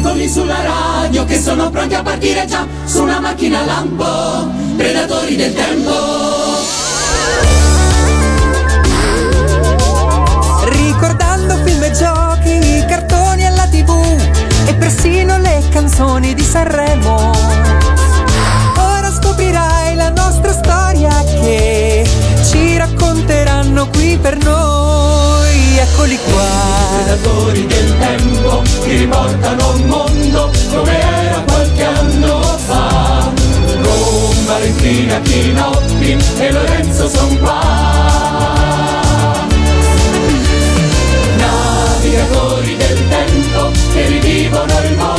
Eccoli sulla radio che sono pronti a partire già su una macchina lampo, predatori del tempo. Ricordando film e giochi, cartoni alla tv e persino le canzoni di Sanremo. Racconteranno qui per noi. Eccoli qua. Predatori del tempo che riportano un mondo come era qualche anno fa. Con Valentina Chinotti e Lorenzo son qua. Navigatori del tempo che rivivono il mondo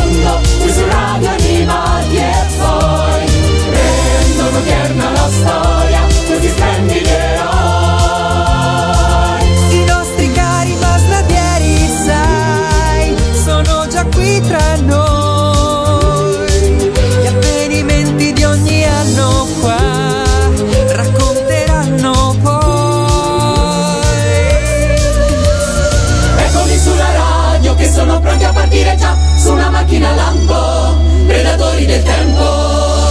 macchina lampo, predatori del tempo.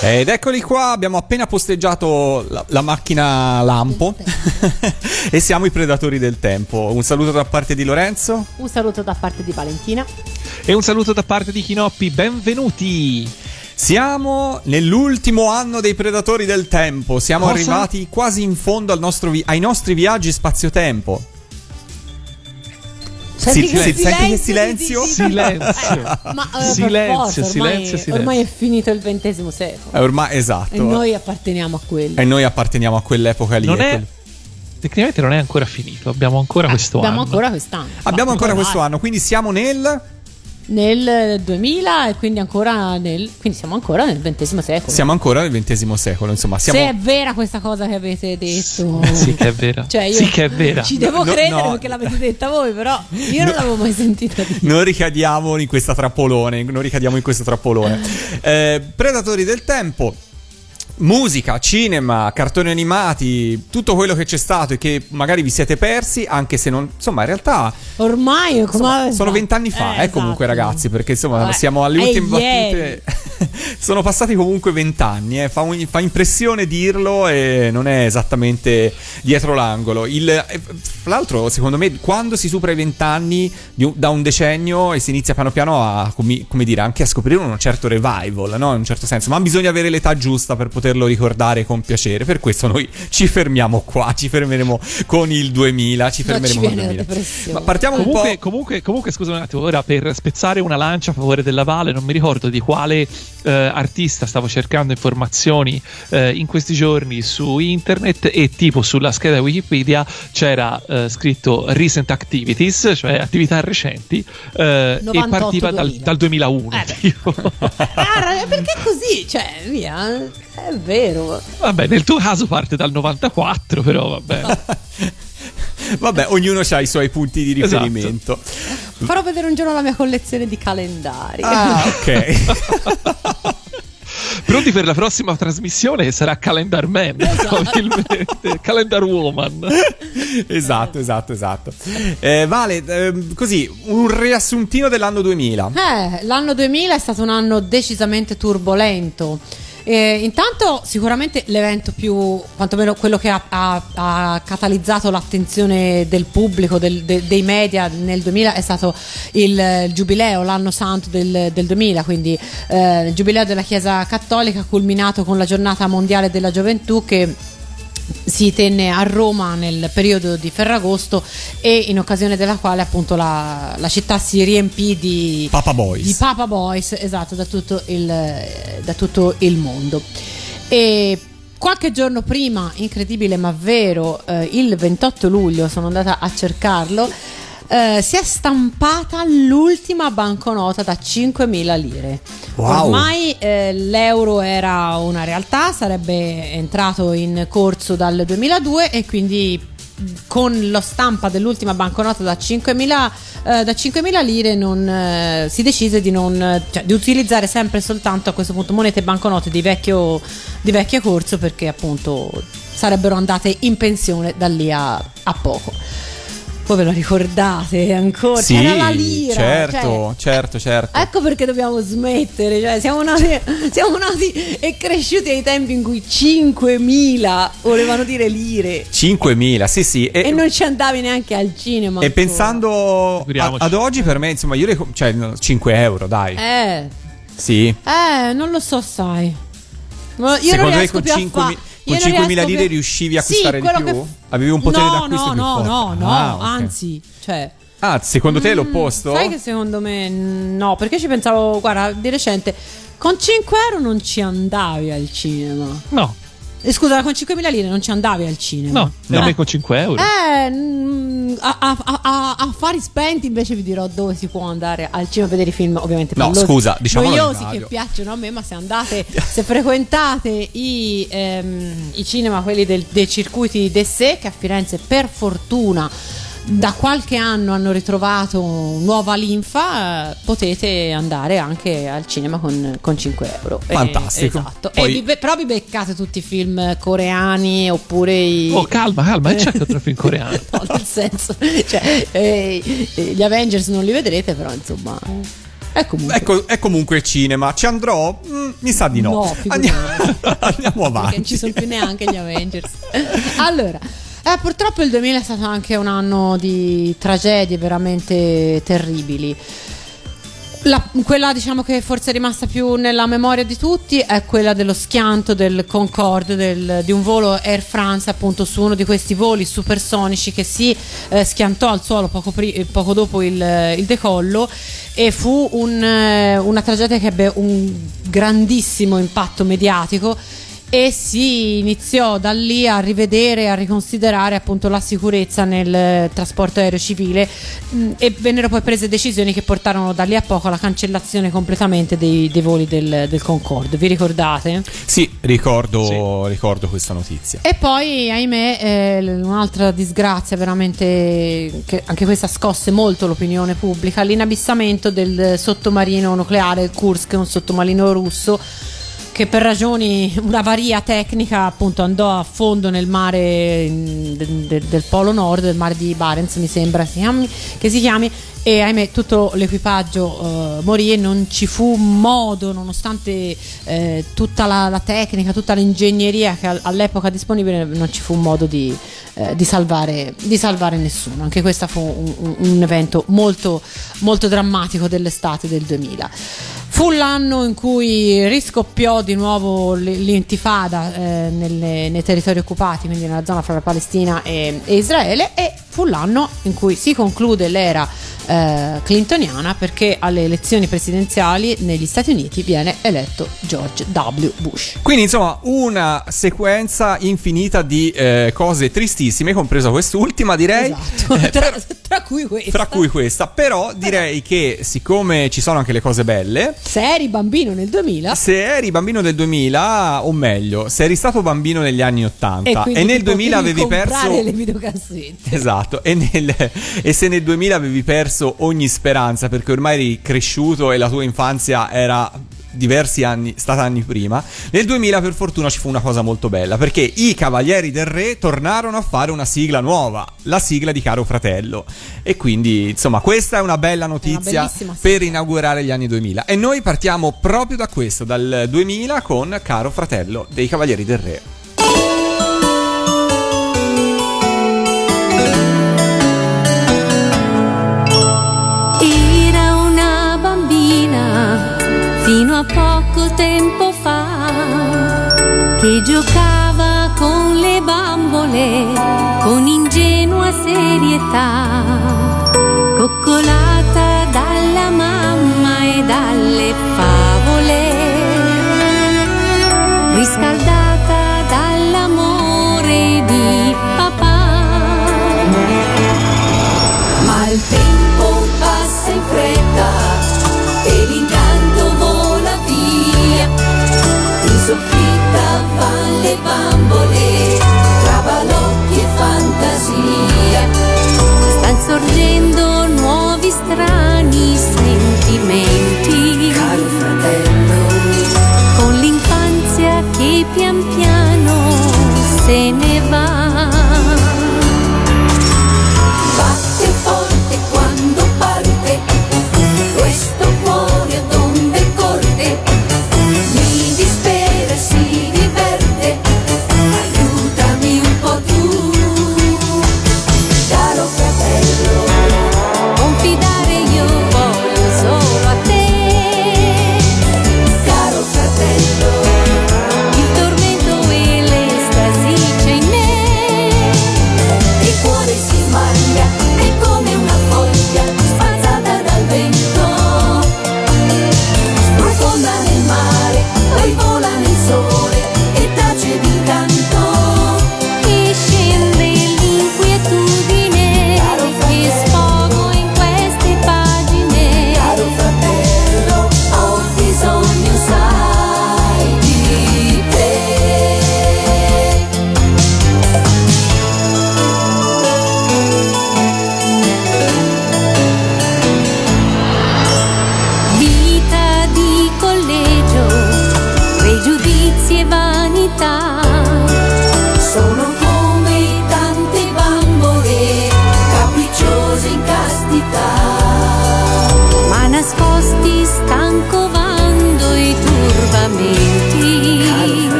Ed eccoli qua, abbiamo appena posteggiato la, la macchina lampo e siamo i predatori del tempo. Un saluto da parte di Lorenzo. Un saluto da parte di Valentina. E un saluto da parte di Chinoppi, benvenuti! Siamo nell'ultimo anno dei predatori del tempo, siamo Cosa? arrivati quasi in fondo al nostro vi- ai nostri viaggi spazio-tempo. Senti Sì, che sì, senti che silenzio? di- di- Silenzio. Eh, ma eh, Silenzio, forza, ormai, silenzio, silenzio. ormai è finito il XX secolo. Eh, ormai esatto. E noi apparteniamo a quello. E noi apparteniamo a quell'epoca lì. Non è- quel- Tecnicamente non è ancora finito, abbiamo ancora questo Abbiamo anno. ancora quest'anno. Abbiamo ancora vai. questo anno, quindi siamo nel. Nel 2000 e quindi ancora nel. Quindi siamo ancora nel XX secolo. Siamo ancora nel XX secolo, insomma, siamo. Se è vera questa cosa che avete detto. Sì che è vera. Cioè io Sì che è vera. Ci devo No, credere no. perché l'avete detta voi, però io non l'avevo mai sentita dire. Non ricadiamo in questa trappolone. Non ricadiamo in questo trappolone. Eh, Predatori del tempo. Musica, cinema, cartoni animati, tutto quello che c'è stato e che magari vi siete persi, anche se non. Insomma, in realtà. Ormai insomma, sono vent'anni fa, Eh, eh, comunque, esatto. ragazzi, perché insomma Vabbè, siamo alle è ultime battute. sono passati comunque vent'anni, eh, fa, un- fa impressione dirlo e non è esattamente dietro l'angolo. Il, eh, fra l'altro, secondo me, quando si supera i vent'anni da un decennio e si inizia piano piano a, come, come dire, anche a scoprire un certo revival, no? In un certo senso, ma bisogna avere l'età giusta per poterlo ricordare con piacere. Per questo noi ci fermiamo qua, ci fermeremo con il 2000, ci No, ci fermeremo con il viene la 2000. depressione. Ma partiamo un Comunque, po'. comunque, comunque, scusa un attimo, ora per spezzare una lancia a favore della Vale, non mi ricordo di quale eh, artista stavo cercando informazioni eh, in questi giorni su internet e tipo sulla scheda Wikipedia c'era eh, scritto recent activities, cioè attività recenti, eh, e 98, partiva dal, 2000. dal 2001. Eh. Ah, perché così? Cioè, via, è vero. vabbè, nel tuo caso parte dal 94, però vabbè. Vabbè, ognuno ha i suoi punti di Esatto. riferimento. Farò vedere un giorno la mia collezione di calendari. Ah, ok. Pronti per la prossima trasmissione che sarà Calendar Man, probabilmente. Calendar Woman. esatto, esatto, esatto. Eh, vale, ehm, così, un riassuntino dell'anno 2000. Eh, l'anno 2000 è stato un anno decisamente turbolento. Eh, intanto sicuramente l'evento più, quantomeno quello che ha, ha- ha catalizzato l'attenzione del pubblico, del- de- dei media nel 2000 è stato il, eh, giubileo, l'anno santo del, del 2000, quindi eh, il giubileo della Chiesa Cattolica culminato con la giornata mondiale della gioventù che si tenne a Roma nel periodo di Ferragosto e in occasione della quale appunto la, la città si riempì di Papa Boys. di Papa Boys, esatto, da tutto il, da tutto il mondo. E qualche giorno prima, incredibile ma vero, eh, il 28 luglio, sono andata a cercarlo, eh, si è stampata l'ultima banconota da 5.000 lire. Wow. Ormai eh, l'euro era una realtà, sarebbe entrato in corso dal 2002 e quindi con la stampa dell'ultima banconota da 5.000, eh, da 5.000 lire non, eh, si decise di, non, cioè, di utilizzare sempre soltanto a questo punto monete e banconote di vecchio, di vecchio corso perché appunto sarebbero andate in pensione da lì a, a poco. Voi ve lo ricordate ancora? Sì, C'era la lira. certo, cioè, certo, certo. Ecco perché dobbiamo smettere, cioè siamo nati, siamo nati e cresciuti ai tempi in cui 5.000 volevano dire lire 5.000, sì sì. E, e non ci andavi neanche al cinema. e ancora. pensando a- ad oggi per me, insomma, io le, cioè no, 5 euro, dai. Eh, Sì. eh, non lo so, sai. Ma Io Secondo non riesco con più a 5.000 fa- con io non 5.000 riesco lire più- riuscivi a Sì, acquistare di quello più? che- Avevi un potere no, d'acquisto no, più no, forte? No, no, Ah, ok. anzi, cioè Ah, secondo te è l'opposto? Sai che secondo me no, perché ci pensavo, guarda, di recente, con 5 euro non ci andavi al cinema. No, Eh, Scusa, con 5.000 lire non ci andavi al cinema. no, No. nemmeno con 5 euro. Eh, mm, a, a- a- affari spenti invece vi dirò dove si può andare al cinema a vedere i film ovviamente No, pallosi, scusa, diciamolo in noiosi che piacciono a me ma se andate se frequentate i, ehm, i cinema quelli del- dei circuiti d'essè che a Firenze per fortuna da qualche anno hanno ritrovato nuova linfa eh, potete andare anche al cinema con, con 5 euro Eh, Fantastico. esatto Poi- e vi be- però vi beccate tutti i film coreani oppure i Oh, calma, calma, e certo tra film coreani. No, nel senso, cioè, eh, gli Avengers non li vedrete, però insomma. È comunque. Ecco, è comunque cinema. Ci andrò? Mm, mi sa di no. No, andiamo, andiamo Perché avanti. non ci sono più neanche gli Avengers. allora, eh, purtroppo il 2000 è stato anche un anno di tragedie veramente terribili. La- quella diciamo che forse è rimasta più nella memoria di tutti è quella dello schianto del Concorde del- di un volo Air France appunto su uno di questi voli supersonici che si eh, schiantò al suolo poco, pri- eh, poco dopo il, il decollo e fu un, eh, una tragedia che ebbe un grandissimo impatto mediatico e si iniziò da lì a rivedere e a riconsiderare appunto la sicurezza nel eh, trasporto aereo civile mh, e vennero poi prese decisioni che portarono da lì a poco alla cancellazione completamente dei, dei voli del, del Concorde. Vi ricordate? Sì, ricordo, ricordo questa notizia. E poi, ahimè, eh, un'altra disgrazia veramente che anche questa scosse molto l'opinione pubblica, l'inabissamento del sottomarino nucleare il Kursk, un sottomarino russo che per ragioni un'avaria tecnica appunto andò a fondo nel mare mm, de- de- del Polo Nord, del mare di Barents mi sembra si chiami- che si chiami e ahimè tutto l'equipaggio eh, morì e non ci fu modo nonostante eh, tutta la, la tecnica, tutta l'ingegneria che al- all'epoca disponibile non ci fu modo di, eh, di salvare, di salvare nessuno. Anche questo fu un, un- evento molto, molto drammatico dell'estate del 2000 Fu l'anno in cui riscoppiò di nuovo l'intifada eh, nelle- nei territori occupati, quindi nella zona fra la Palestina e, e Israele, e fu l'anno in cui si conclude l'era eh, clintoniana perché alle elezioni presidenziali negli Stati Uniti viene eletto George W. Bush. Quindi, insomma, una sequenza infinita di eh, cose tristissime, compresa quest'ultima, direi. Esatto, Eh, tra, però- tra cui questa. fra cui questa. Però direi che, siccome ci sono anche le cose belle, Se eri bambino nel 2000 se eri bambino del 2000, o meglio, se eri stato bambino negli anni 80 e, e nel ti 2000 potevi avevi perso. le videocassette. Esatto, e, nel- e se nel 2000 avevi perso ogni speranza perché ormai eri cresciuto e la tua infanzia era diversi anni, stata anni prima, nel 2000 per fortuna ci fu una cosa molto bella perché i Cavalieri del Re tornarono a fare una sigla nuova, la sigla di Caro Fratello. E quindi, insomma, questa è una bella notizia sigla. per inaugurare gli anni 2000. E noi partiamo proprio da questo, dal 2000 con Caro Fratello dei Cavalieri del Re. Fino a poco tempo fa che giocava con le bambole con ingenua serietà, coccolata dalla mamma e dalle favole, riscaldata dall'amore di papà. Ma il tempo passa in fretta soffitta van le bambole, tra balocchi e fantasia. Stan sorgendo nuovi strani sentimenti. Caro fratello, con l'infanzia che pian piano se ne va.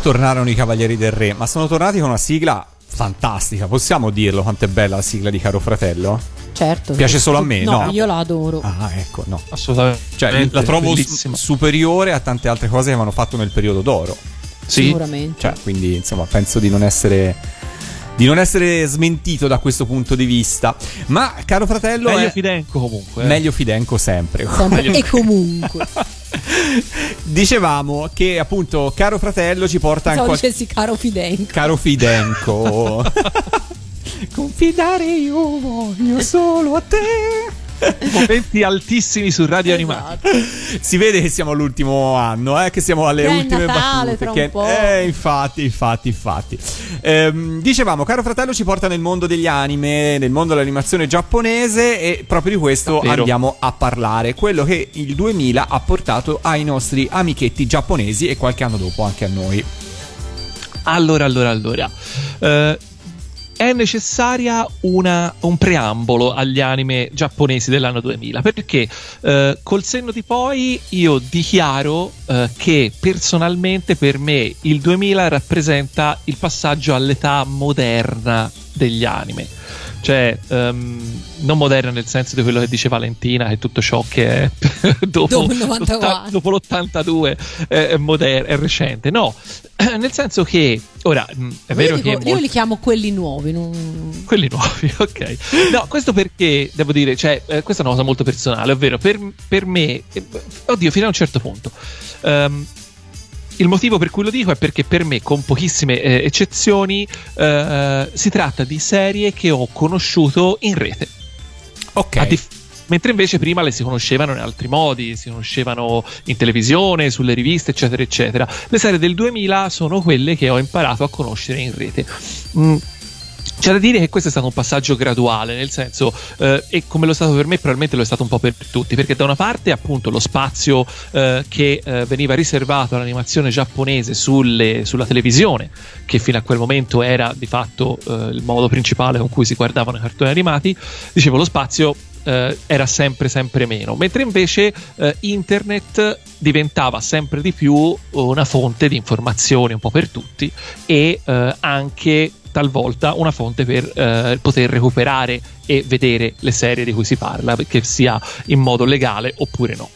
Solo tornarono i Cavalieri del Re, ma sono tornati con una sigla fantastica. Possiamo dirlo quanto è bella la sigla di Caro Fratello? Certo. Piace solo a me, no? io la adoro. Ah, ecco, no. Assolutamente. Cioè, la trovo s- bellissima. superiore a tante altre cose che avevano fatto nel periodo d'oro. Sì, Sicuramente. Cioè, quindi, insomma, penso di non essere. Di non essere smentito da questo punto di vista. Ma, caro fratello, meglio è Fidenco comunque. eh. meglio Fidenco sempre. Sempre- e comunque. Dicevamo che, appunto, caro fratello ci porta Pensavo ancora. dicessi caro Fidenco. Caro Fidenco. Confidare io voglio solo a te. Momenti altissimi su Radio Animati. Si vede che siamo all'ultimo anno, eh, che siamo alle Che ultime Natale battute. che-. Eh, infatti, infatti, infatti. Ehm, dicevamo, caro fratello ci porta nel mondo degli anime, nel mondo dell'animazione giapponese e proprio di questo Davvero? andiamo a parlare. Quello che il 2000 ha portato ai nostri amichetti giapponesi e qualche anno dopo anche a noi. Allora, allora, allora. Eh, è necessaria una- un preambolo agli anime giapponesi dell'anno 2000 perché eh, col senno di poi io dichiaro eh, che personalmente per me il 2000 rappresenta il passaggio all'età moderna degli anime cioè ehm, non moderna nel senso di quello che dice Valentina che tutto ciò che è dopo, Dopo il 94. dopo l'82 è, è moder- è recente no nel senso che ora è vero io, che dico- io li chiamo quelli nuovi. non- quelli nuovi, ok. No, questo perché devo dire, cioè, eh, questa è una cosa molto personale, ovvero per, per me, eh, oddio, fino a un certo punto. ehm, il motivo per cui lo dico è perché per me, con pochissime eh, eccezioni, eh, si tratta di serie che ho conosciuto in rete. Ok. Dif- mentre invece prima le si conoscevano in altri modi, si conoscevano in televisione, sulle riviste, eccetera, eccetera. Le serie del 2000 sono quelle che ho imparato a conoscere in rete. Mm. C'è da dire che questo è stato un passaggio graduale, nel senso, eh, e come lo è stato per me, probabilmente lo è stato un po' per tutti, perché da una parte appunto lo spazio eh, che eh, veniva riservato all'animazione giapponese sulle- sulla televisione, che fino a quel momento era di fatto eh, il modo principale con cui si guardavano i cartoni animati, dicevo lo spazio eh, era sempre sempre meno, mentre invece eh, internet diventava sempre di più una fonte di informazioni un po' per tutti e eh, anche talvolta una fonte per eh, poter recuperare e vedere le serie di cui si parla, che sia in modo legale oppure no.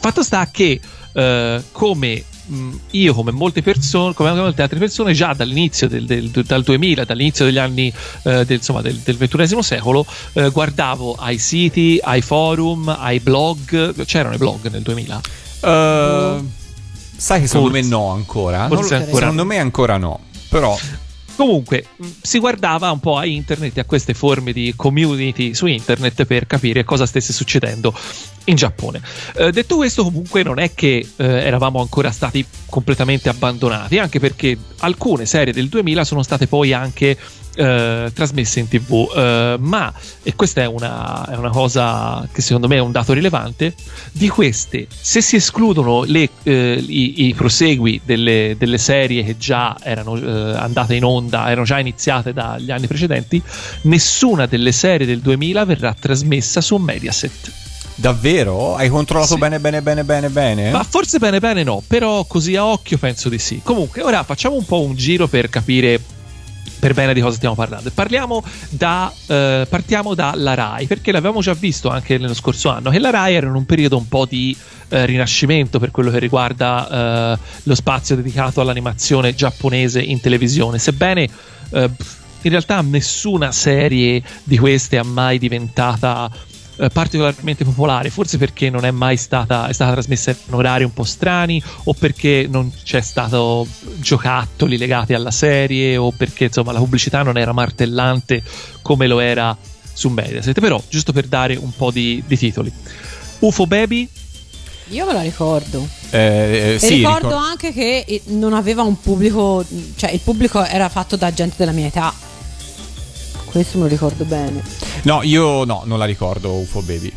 Fatto sta che eh, come mh, io, come molte persone, come molte altre persone, già dall'inizio del, del- dal 2000, dall'inizio degli anni eh, del, insomma, del, del XXI secolo, eh, guardavo ai siti, ai forum, ai blog. C'erano i blog nel 2000? Eh, sai che secondo Forse. me no ancora. Forse Non ancora Secondo me ancora no. Però Comunque, mh, si guardava un po' a internet e a queste forme di community su internet per capire cosa stesse succedendo in Giappone. Eh, detto questo, comunque, non è che eh, eravamo ancora stati completamente abbandonati, anche perché alcune serie del 2000 sono state poi anche eh, trasmesse in tv. eh, ma, e questa è una, è una cosa che secondo me è un dato rilevante, di queste, se si escludono le, eh, i, i prosegui delle, delle serie che già erano eh, andate in onda, erano già iniziate dagli anni precedenti, nessuna delle serie del 2000 verrà trasmessa su Mediaset. davvero hai controllato Sì. bene bene bene bene bene? Ma forse bene bene no, però così a occhio penso di sì. Comunque, ora facciamo un po' un giro per capire per bene di cosa stiamo parlando. Parliamo da, eh, partiamo dalla Rai, perché l'avevamo già visto anche nello scorso anno, che la Rai era in un periodo un po' di eh, rinascimento per quello che riguarda eh, lo spazio dedicato all'animazione giapponese in televisione, sebbene eh, in realtà nessuna serie di queste è mai diventata eh, particolarmente popolare, forse perché non è mai stata, è stata trasmessa in orari un po' strani o perché non c'è stato giocattoli legati alla serie o perché insomma la pubblicità non era martellante come lo era su Mediaset, però giusto per dare un po' di, di titoli. UFO Baby Io me la ricordo. Eh, eh, e sì, ricordo ricor- anche che eh, non aveva un pubblico, cioè il pubblico era fatto da gente della mia età. Questo me lo ricordo bene. No, io no, non la ricordo UFO Baby.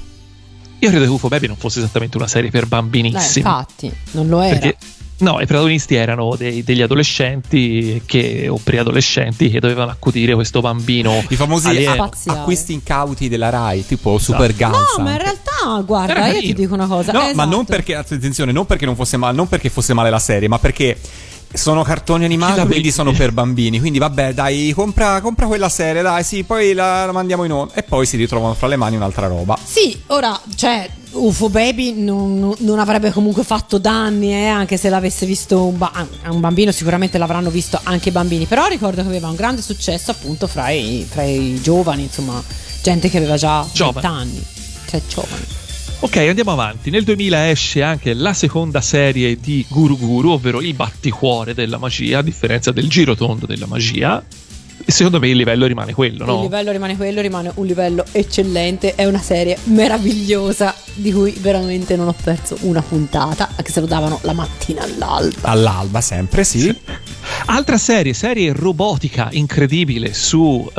Io credo che UFO Baby non fosse esattamente una serie per bambinissimi. infatti, non lo era. perché No, i protagonisti erano dei- degli adolescenti che, o preadolescenti che dovevano accudire questo bambino. I famosi a- acquisti incauti della Rai, tipo Super Guns. No, ma in realtà, guarda, Era io ti dico una cosa. No, esatto. ma non perché, attenzione, non perché non fosse male, non perché fosse male la serie, ma perché sono cartoni animati, quindi vedi? sono per bambini. Quindi vabbè, dai, compra, compra quella serie, dai, sì, poi la, la mandiamo in onda. E poi si ritrovano fra le mani un'altra roba. Sì, ora, cioè, UFO Baby non, non avrebbe comunque fatto danni, eh, anche se l'avesse visto un, ba- un bambino, sicuramente l'avranno visto anche i bambini. Però ricordo che aveva un grande successo appunto fra i, fra i giovani, insomma, gente che aveva già Giovani. 20 anni. Cioè, giovani. Ok, andiamo avanti. Nel 2000 esce anche la seconda serie di Guru Guru, ovvero il batticuore della magia, a differenza del girotondo della magia. Secondo me il livello rimane quello, Il no? livello rimane quello, rimane un livello eccellente. È una serie meravigliosa di cui veramente non ho perso una puntata, anche se lo davano la mattina all'alba. All'alba, sempre, sì. Altra serie, serie robotica incredibile su,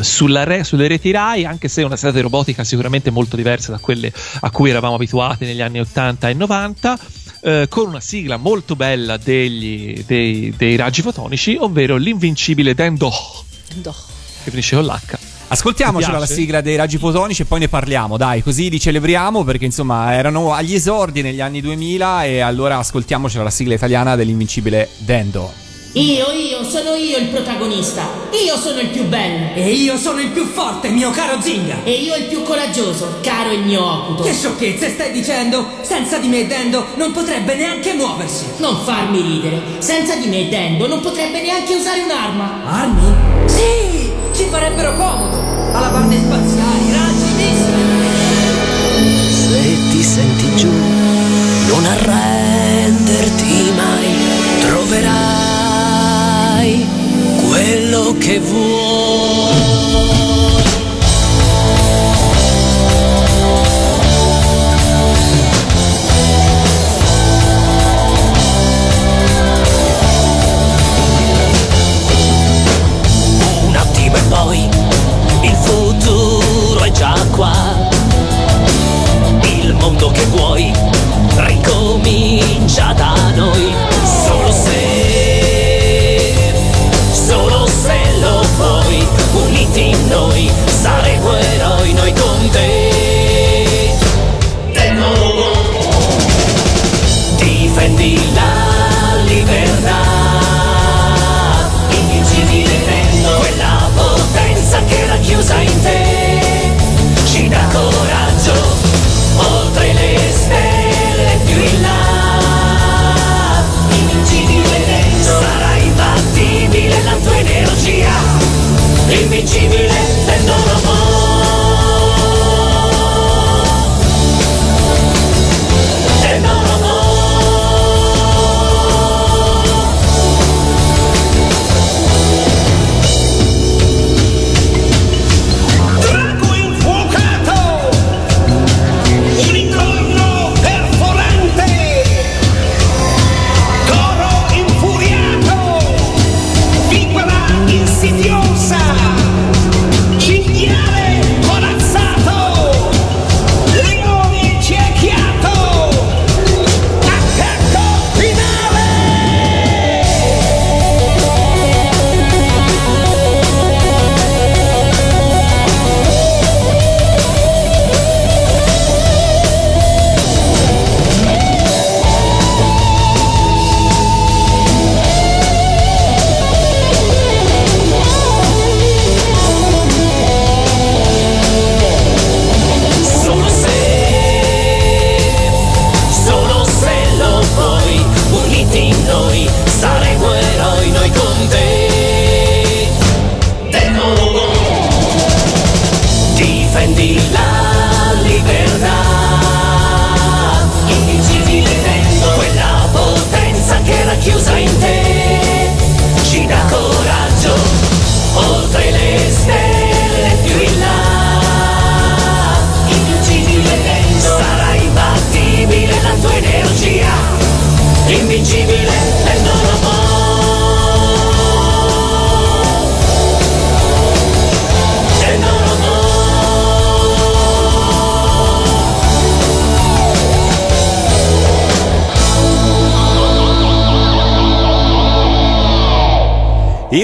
sulla re- sulle reti Rai, anche se è una serie robotica sicuramente molto diversa da quelle a cui eravamo abituati negli anni 80 e 90. Eh, con una sigla molto bella degli- dei, dei raggi fotonici, ovvero l'invincibile Dendo, No. che finisce con l'H. Ascoltiamocela Ti la sigla dei raggi fotonici e poi ne parliamo, dai, così li celebriamo perché insomma erano agli esordi negli anni 2000 e allora ascoltiamocela la sigla italiana dell'invincibile Dendo. Io, io, sono io il protagonista. Io sono il più bello. E io sono il più forte, mio caro Zinga! E io il più coraggioso, caro il mio ocuto. Che sciocchezze stai dicendo? Senza di me Dendo non potrebbe neanche muoversi! Non farmi ridere. Senza di me Dendo non potrebbe neanche usare un'arma. Armi? Sì! Ci farebbero comodo! Alabarde spaziali, raggi, missili! Se ti senti giù, non arrenderti mai, troverai quello che vuoi. Un attimo e poi il futuro è già qua il mondo che vuoi ricomincia da noi solo se in noi saremo eroi noi con te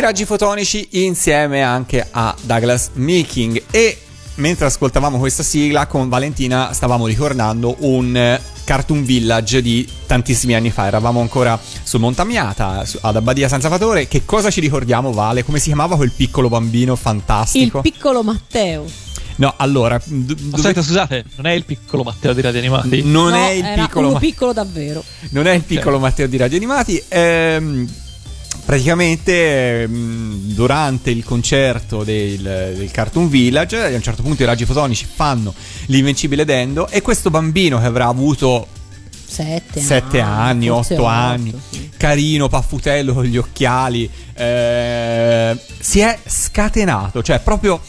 raggi fotonici insieme anche a Douglas Meeking e mentre ascoltavamo questa sigla con Valentina stavamo ricordando un eh, Cartoon Village di tantissimi anni fa, eravamo ancora su Montamiata, ad Abbadia San Salvatore, che cosa ci ricordiamo Vale? Come si chiamava quel piccolo bambino Il fantastico? piccolo Matteo. no, allora, d- dove- Aspetta, scusate, non è il piccolo Matteo di Radio Animati. non No, è il era piccolo Ma- piccolo davvero. Non è il piccolo Matteo di Radio Animati. ehm, praticamente ehm, durante il concerto del, del Cartoon Village, a un certo punto i raggi fotonici fanno l'invincibile Dendo e questo bambino che avrà avuto Sette, 7 anni, forse 8 otto, anni, carino, paffutello con gli occhiali, eh, si è scatenato, cioè proprio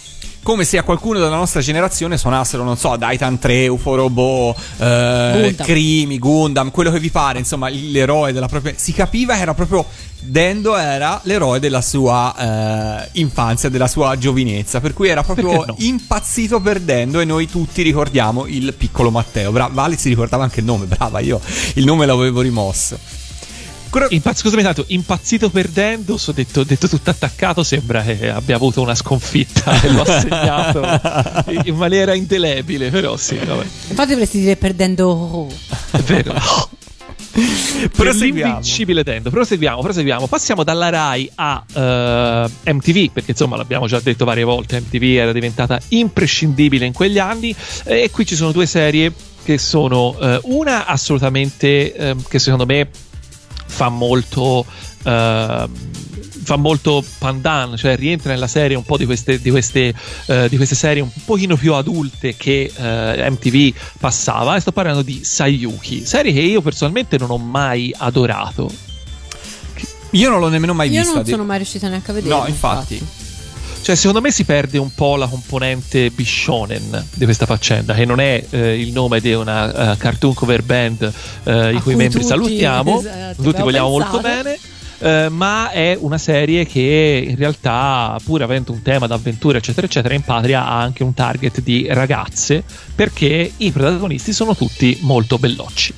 come se a qualcuno della nostra generazione suonassero, non so, Daitan 3, UFO Robot, eh, Gundam. Crimi, Gundam, quello che vi pare, insomma, l'eroe della propria... Si capiva che era proprio... Dendo era l'eroe della sua eh, infanzia, della sua giovinezza, per cui era proprio no? impazzito per Dendo e noi tutti ricordiamo il piccolo Matteo. Bra- Vale si ricordava anche il nome, brava, io il nome l'avevo rimosso. Cro- Impazz- scusami tanto, impazzito perdendo, so detto, detto tutto attaccato, sembra che abbia avuto una sconfitta e l'ho segnato in- maniera indelebile, però sì, vabbè, Infatti dovresti dire perdendo. è vero. Proseguiamo. l'invincibile Dendo, proseguiamo, proseguiamo. Passiamo dalla Rai a eh, MTV, perché insomma l'abbiamo già detto varie volte, MTV era diventata imprescindibile in quegli anni e qui ci sono due serie che sono eh, una assolutamente ehm, che secondo me fa molto ehm, fa molto pandan, cioè rientra nella serie un po' di queste, di queste, eh, di queste serie un pochino più adulte che eh, MTV passava e sto parlando di Sayuki, serie che io personalmente non ho mai adorato. Io non l'ho nemmeno mai Io vista. non di- sono mai riuscita neanche a vedere. No, infatti. Cioè, secondo me si perde un po' la componente bishonen di questa faccenda, che non è eh, il nome di una eh, cartoon cover band eh, i cui membri tutti- salutiamo, esatto, tutti vogliamo molto pensato. bene. eh, ma è una serie che in realtà, pur avendo un tema d'avventura, eccetera, eccetera, in patria ha anche un target di ragazze perché i protagonisti sono tutti molto bellocci.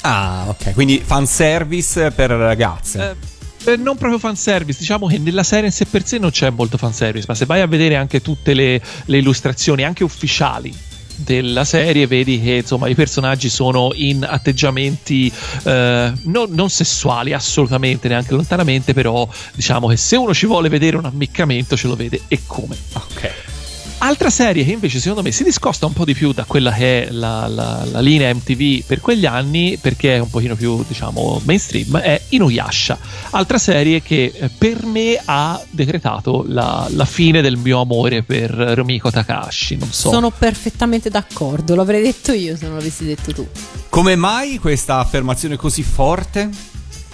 Ah, ok. Quindi fanservice per ragazze. Eh, non proprio fanservice, diciamo che nella serie in sé per sé non c'è molto fanservice, ma se vai a vedere anche tutte le, le illustrazioni, anche ufficiali della serie, vedi che insomma i personaggi sono in atteggiamenti eh, non, non sessuali assolutamente, neanche lontanamente, però diciamo che se uno ci vuole vedere un ammiccamento ce lo vede e come. ok. Altra serie che invece secondo me si discosta un po' di più da quella che è la, la- la linea MTV per quegli anni, perché è un pochino più, diciamo, mainstream, è Inuyasha. Altra serie che eh, per me ha decretato la, la fine del mio amore per Romiko Takahashi. Non so. Sono perfettamente d'accordo, l'avrei detto io se non l'avessi detto tu. Come mai questa affermazione così forte?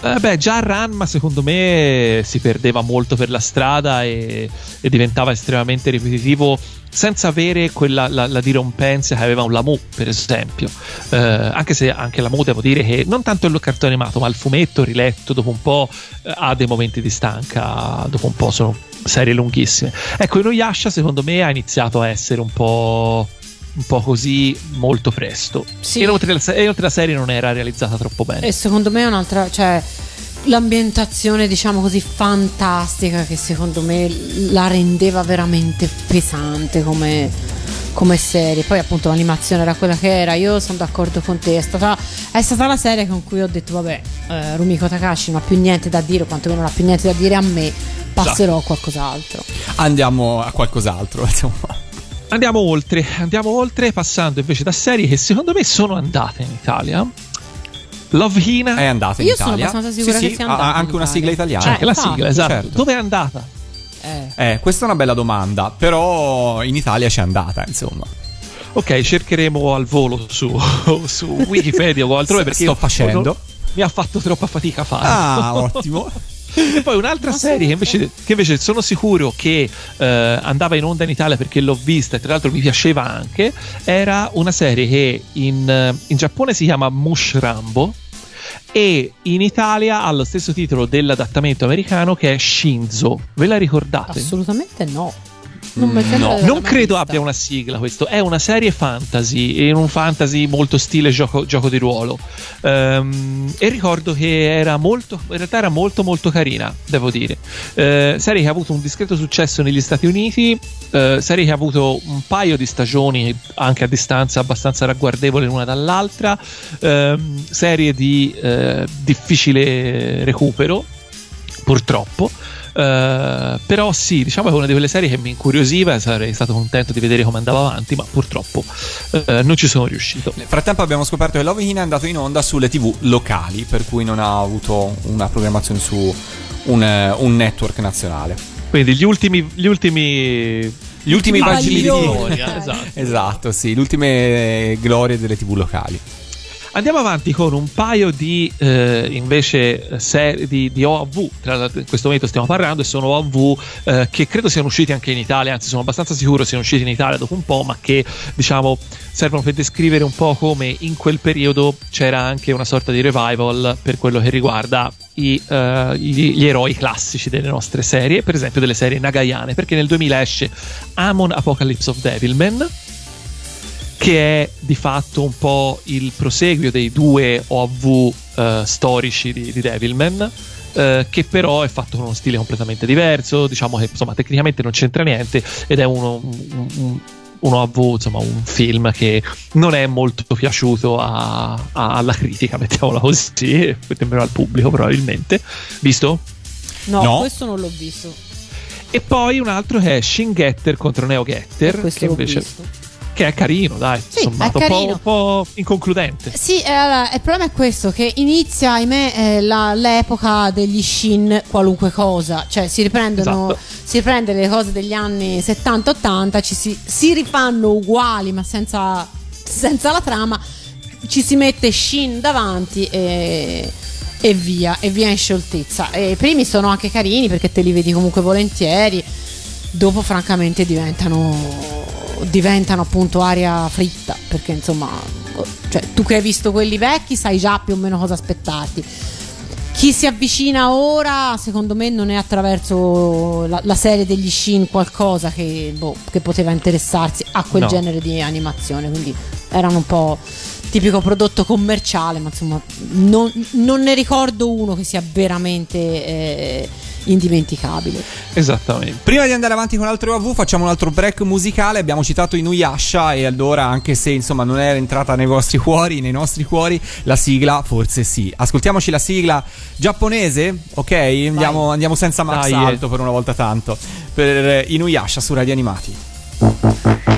Eh beh, già Ranma secondo me si perdeva molto per la strada e, e diventava estremamente ripetitivo senza avere quella la, la dirompenza che aveva un Lamu, per esempio. Eh, anche se anche Lamu devo dire che non tanto il cartone animato, ma il fumetto riletto dopo un po' eh, ha dei momenti di stanca, dopo un po' sono serie lunghissime. Ecco, Inuyasha secondo me ha iniziato a essere un po' un po' così molto presto. Sì. E inoltre la, e inoltre la serie non era realizzata troppo bene. E secondo me è un'altra, cioè l'ambientazione diciamo così fantastica che secondo me la rendeva veramente pesante come, come serie. Poi appunto l'animazione era quella che era, io sono d'accordo con te, è stata, è stata la serie con cui ho detto vabbè, eh, Rumiko Takashi non ha più niente da dire, o quantomeno non ha più niente da dire a me, passerò a qualcos'altro. Andiamo a qualcos'altro, insomma. Andiamo oltre, andiamo oltre passando invece da serie che secondo me sono andate in Italia. Love Hina È andata in Io sono Italia. abbastanza sicura sì, che sì, sia ha andata anche in una Italia. sigla italiana. c'è anche la infatti, sigla, esatto. certo. Dove è andata? Eh. Eh, questa è una bella domanda, però in Italia c'è andata, insomma. Ok, cercheremo al volo su, su Wikipedia o altrove perché Sto io- facendo. mi ha fatto troppa fatica a farlo. Ah, ottimo. E poi un'altra serie che invece, che invece sono sicuro che eh, andava in onda in Italia perché l'ho vista e tra l'altro mi piaceva anche, era una serie che in, eh, in Giappone si chiama Mush Rambo e in Italia ha lo stesso titolo dell'adattamento americano che è Shinzo. Ve la ricordate? Assolutamente no. Non, averla Non credo abbia una sigla questo, è una serie fantasy, in un fantasy molto stile gioco, gioco di ruolo. Ehm, e ricordo che era molto, in realtà era molto molto carina, devo dire. Eh, serie che ha avuto un discreto successo negli Stati Uniti, eh, serie che ha avuto un paio di stagioni anche a distanza abbastanza ragguardevole l'una dall'altra, ehm, serie di eh, difficile recupero, purtroppo. Eh, però sì, diciamo che è una di quelle serie che mi incuriosiva e sarei stato contento di vedere come andava avanti, ma purtroppo eh, non ci sono riuscito. Nel frattempo abbiamo scoperto che Love Hina è andato in onda sulle tv locali, per cui non ha avuto una programmazione su un, eh, un network nazionale. Quindi gli ultimi, gli ultimi Gli ultimi bagili di gloria, esatto. Esatto, sì, le ultime glorie delle tv locali. Andiamo avanti con un paio di eh, invece serie di, di OAV. Tra l'altro in questo momento stiamo parlando e sono OAV eh, che credo siano usciti anche in Italia, anzi sono abbastanza sicuro siano usciti in Italia dopo un po', ma che diciamo servono per descrivere un po' come in quel periodo c'era anche una sorta di revival per quello che riguarda i, eh, gli, gli eroi classici delle nostre serie, per esempio delle serie nagayane, perché nel 2000 esce Amon Apocalypse of Devilman che è di fatto un po' il proseguio dei due OAV eh, storici di, di Devilman. eh, che però è fatto con uno stile completamente diverso, diciamo che insomma tecnicamente non c'entra niente ed è uno, un, un, un OAV, insomma un film che non è molto piaciuto a- a- alla critica, mettiamola così, nemmeno al pubblico probabilmente, visto? No, No. questo non l'ho visto. E poi un altro che è Shin Getter contro Neo Getter, questo che invece visto. Che è carino, dai, Sì, è un po', carino. un po' inconcludente. Sì, eh, allora, il problema è questo: che inizia, ahimè, eh, la- l'epoca degli shin qualunque cosa. Cioè, si riprendono, Esatto. si riprende le cose degli anni 70-80, ci si, si rifanno uguali, ma senza, senza la trama. Ci si mette shin davanti e, e via, e via in scioltezza. E I primi sono anche carini perché te li vedi comunque volentieri. Dopo, francamente, diventano diventano appunto aria fritta perché insomma cioè, tu che hai visto quelli vecchi sai già più o meno cosa aspettarti chi si avvicina ora secondo me non è attraverso la, la serie degli Shin qualcosa che, boh, che poteva interessarsi a quel No. genere di animazione quindi erano un po' tipico prodotto commerciale ma insomma non, non ne ricordo uno che sia veramente eh, indimenticabile Esattamente. Prima di andare avanti con altre OV facciamo un altro break musicale. Abbiamo citato Inuyasha e allora anche se insomma non era entrata nei vostri cuori, nei nostri cuori, la sigla forse sì. Ascoltiamoci la sigla giapponese, ok? Andiamo, andiamo senza Max Dai, eh. Alto per una volta tanto. Per Inuyasha su Radio Animati.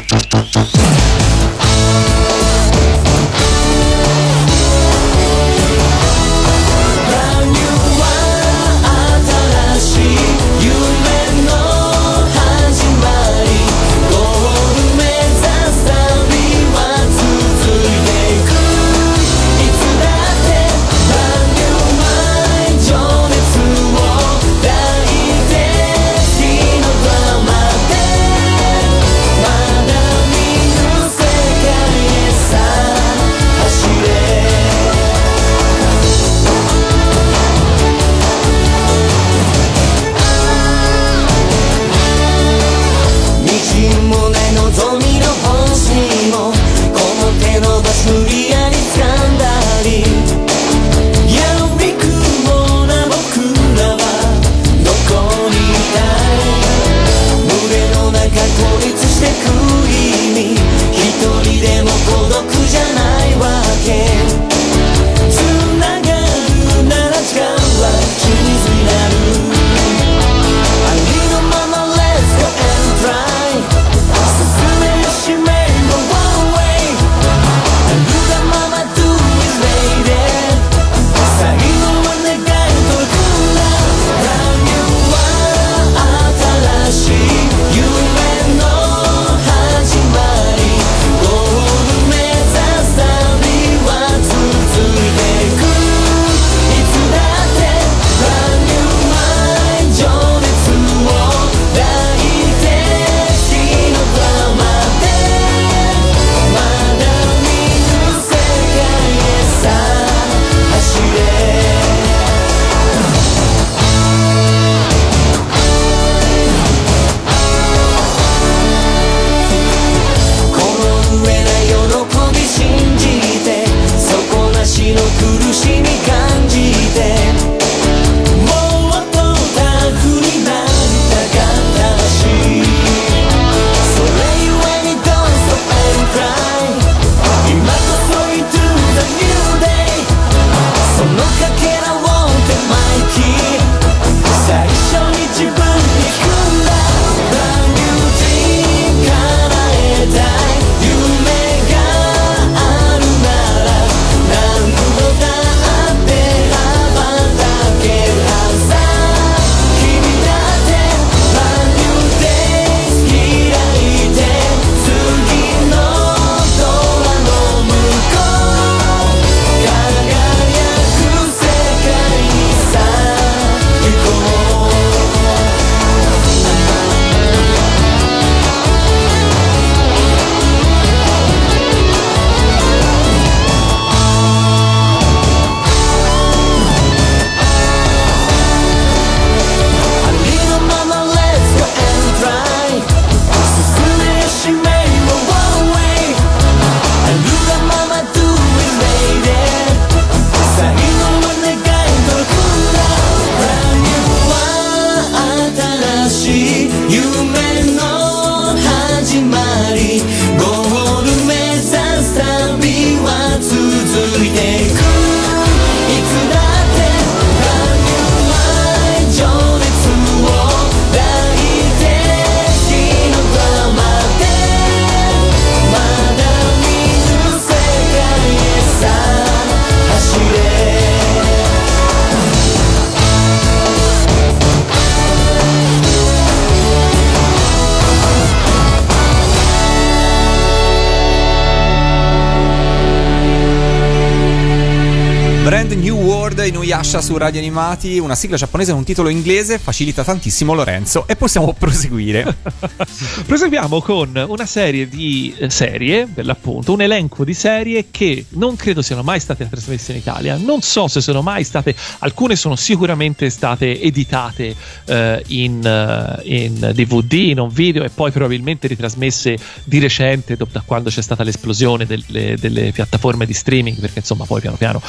Radio Animati, una sigla giapponese con un titolo inglese, facilita tantissimo Lorenzo e possiamo proseguire. Proseguiamo con una serie di eh, serie, per l'appunto, un elenco di serie che non credo siano mai state trasmesse in Italia. Non so se sono mai state, alcune sono sicuramente state editate eh, in, eh, in DVD, in un video e poi probabilmente ritrasmesse di recente, da quando c'è stata l'esplosione delle, delle piattaforme di streaming, perché insomma poi piano piano,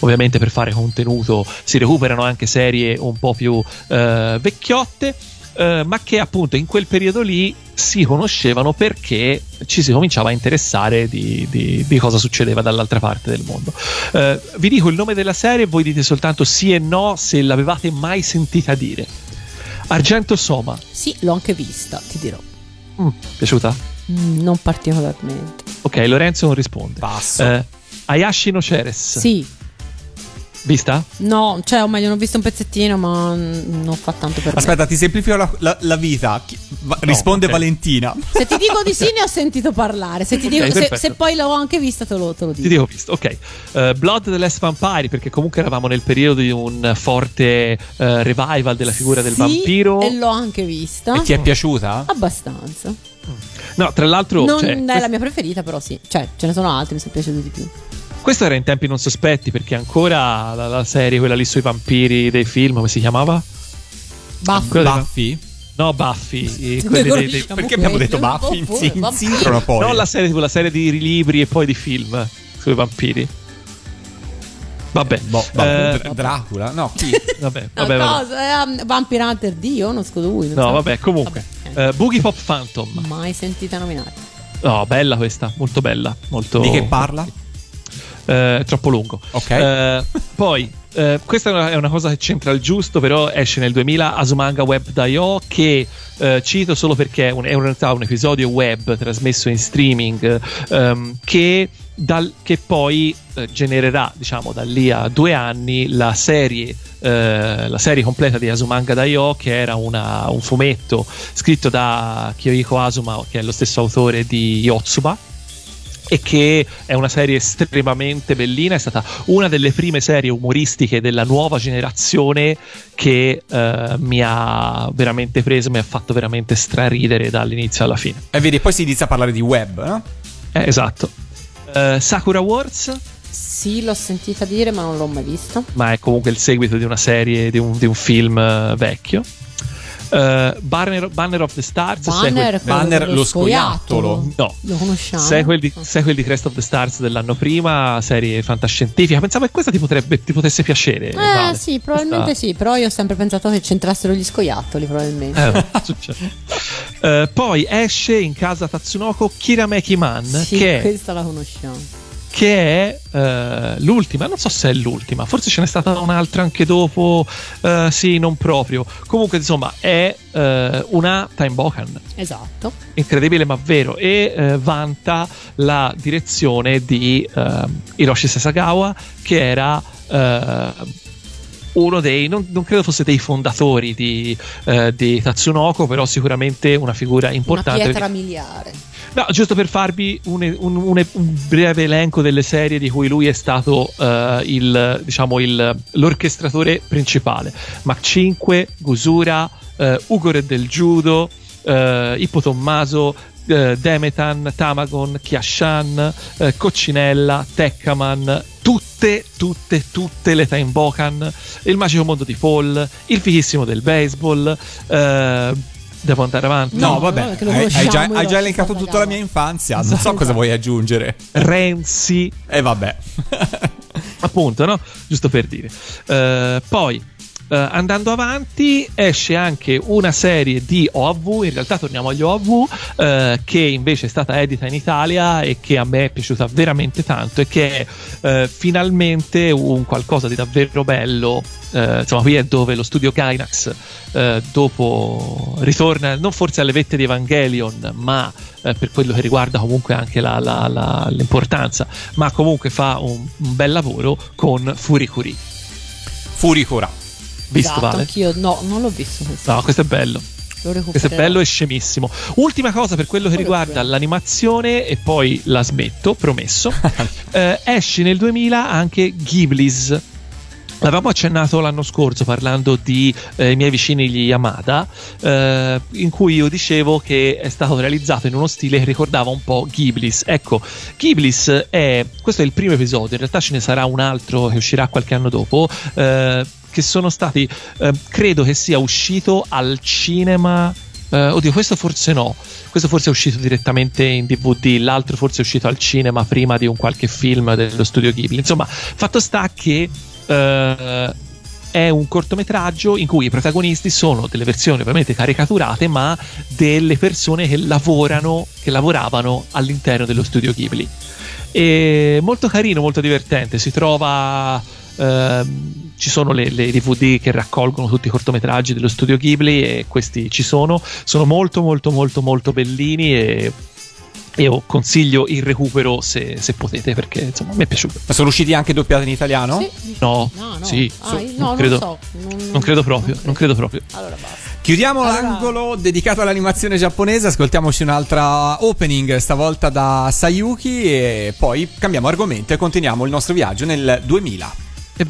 ovviamente per fare contenuto si recuperano anche serie un po' più eh, vecchiotte. eh, ma che appunto in quel periodo lì si conoscevano perché ci si cominciava a interessare di, di- di cosa succedeva dall'altra parte del mondo. Eh, vi dico il nome della serie voi dite soltanto sì e no se l'avevate mai sentita dire. Argento Soma, Sì, l'ho anche vista, ti dirò. Mm, piaciuta? Mm, non particolarmente. Ok, Lorenzo non risponde. Passo. Eh, Ayashi no Ceres, Sì, vista? no, cioè, o meglio, non ho visto un pezzettino, ma non fa tanto per me. Aspetta, ti semplifico la, la- la vita. Chi- va- risponde ok. Valentina. Se ti dico di sì, ne ho sentito parlare. Se, ti Ok, dico- se- se poi l'ho anche vista, te lo, te lo Ti dico. dico visto, ok. Eh, Blood the Last Vampire, perché comunque eravamo nel periodo di un forte eh, revival della figura del Sì, vampiro. E l'ho anche vista. E ti è piaciuta? Abbastanza. No, tra l'altro, non cioè, è la mia preferita, però sì. Cioè, ce ne sono altri, mi sono piaciuti di più. Questo era in tempi non sospetti perché ancora la, la serie, quella lì sui vampiri dei film, come si chiamava? Buffy. Quella Buffy? No, Buffy. ne dei- dei- Perché abbiamo quelli, detto Buffy? pure, Si vabbè. insintrono poi. No, la serie, tipo la serie di libri e poi di film sui vampiri. Vabbè. Boh, Eh, vabbè, Dr- Dracula? No, chi? vabbè, No, vabbè, vabbè. cosa? È, um, Vampire Hunter Dio, non scodo lui. non No, so. vabbè, comunque. Vabbè, Eh, Boogie Pop Phantom. Mai sentita nominare. No, bella questa, molto bella. Molto... Di che parla? Eh, troppo lungo. Ok. Eh, poi, eh, questa è una, è una cosa che c'entra il giusto, però esce nel 2000 Asumanga Web.io che cito solo perché è, un, è in realtà un episodio web trasmesso in streaming ehm, che, dal- che poi eh, genererà, diciamo, da lì a due anni la serie. eh, la serie completa di Asumanga.io che era una- un fumetto scritto da Kyohiko Asuma che è lo stesso autore di Yotsuba e che è una serie estremamente bellina, è stata una delle prime serie umoristiche della nuova generazione che eh, mi ha veramente preso, mi ha fatto veramente straridere dall'inizio alla fine. E vedi, poi si inizia a parlare di web, no? Eh, esatto. Eh, Sakura Wars, Sì, l'ho sentita dire, ma non l'ho mai vista. ma è comunque il seguito di una serie, di un, di un film eh, vecchio. Eh, Banner, Banner of the Stars, Banner, sequel- Banner, lo scoiattolo. No. Lo conosciamo. Sequel di, sequel di Crest of the Stars dell'anno prima, serie fantascientifica. Pensavo che questa ti, potrebbe, ti potesse piacere. Eh Vale. sì, probabilmente Questa- sì, però io ho sempre pensato che c'entrassero gli scoiattoli, probabilmente. Eh, succede. Eh, poi esce in casa Tatsunoko Kirameki Man, sì, che è, questa la conosciamo. Che è, eh, l'ultima, non so se è l'ultima, forse ce n'è stata un'altra anche dopo, eh, sì, non proprio. Comunque, insomma, è eh, una Time Bokan. Esatto. incredibile ma vero e eh, vanta la direzione di eh, Hiroshi Sasagawa che era eh, uno dei non, non credo fosse dei fondatori di, eh, di Tatsunoko però sicuramente una figura importante Una pietra perché- miliare. No, giusto per farvi un, un- un- un breve elenco delle serie di cui lui è stato eh, il, diciamo, il- l'orchestratore principale. Mach 5, Gusura, eh, Ugore del Judo, eh, Ippo Tommaso, eh, Demetan, Tamagon, Kiashan, eh, Coccinella, Tekkaman, tutte, tutte, tutte le Time Bokan, Il magico mondo di Paul, Il fighissimo del baseball, eh, devo andare avanti. No, No, vabbè, no, hai, hai già, hai già elencato tutta la mia infanzia. Non so Esatto. cosa vuoi aggiungere. Renzi, E vabbè. appunto, no? Giusto per dire. Eh, poi, eh, andando avanti, esce anche una serie di OAV. In realtà, torniamo agli OAV, eh, che invece è stata edita in Italia e che a me è piaciuta veramente tanto. E che è eh, finalmente un qualcosa di davvero bello. Insomma, qui è dove lo studio Gainax dopo ritorna non forse alle vette di Evangelion, ma per quello che riguarda comunque anche la- la- la- l'importanza, ma comunque fa un, un bel lavoro con Furikuri. Furikura. Visto esatto, vale? anch'io no, non l'ho visto questo. No, questo è bello. Lo Questo è bello e scemissimo. Ultima cosa per quello che riguarda l'animazione, e poi la smetto, promesso. Eh, esce nel 2000 anche Ghiblis. L'avevamo accennato l'anno scorso parlando di eh, i miei vicini gli Yamada, eh, in cui io dicevo che è stato realizzato in uno stile che ricordava un po' Ghiblis. Ecco, Ghiblis è. Questo è il primo episodio, in realtà ce ne sarà un altro che uscirà qualche anno dopo. eh, che sono stati. eh, credo che sia uscito al cinema. eh, oddio, questo forse no. Questo forse è uscito direttamente in DVD, l'altro forse è uscito al cinema prima di un qualche film dello studio Ghibli. Insomma, fatto sta che eh, è un cortometraggio in cui i protagonisti sono delle versioni ovviamente caricaturate, ma delle persone che lavorano, che lavoravano all'interno dello studio Ghibli. E molto carino, molto divertente. Si trova. Ehm, ci sono le, le DVD che raccolgono tutti i cortometraggi dello studio Ghibli e questi ci sono. Sono molto, molto, molto, molto bellini e. Io consiglio il recupero se, se potete perché insomma mi è piaciuto. Ma sono usciti anche doppiati in italiano? Sì. No, No, no. sì, Ah, so- no, non, non credo, so. Non- non credo proprio, non non credo proprio. Allora basta. Chiudiamo Allora- l'angolo dedicato all'animazione giapponese, ascoltiamoci un'altra opening, stavolta da Sayuki e poi cambiamo argomento e continuiamo il nostro viaggio nel 2000. E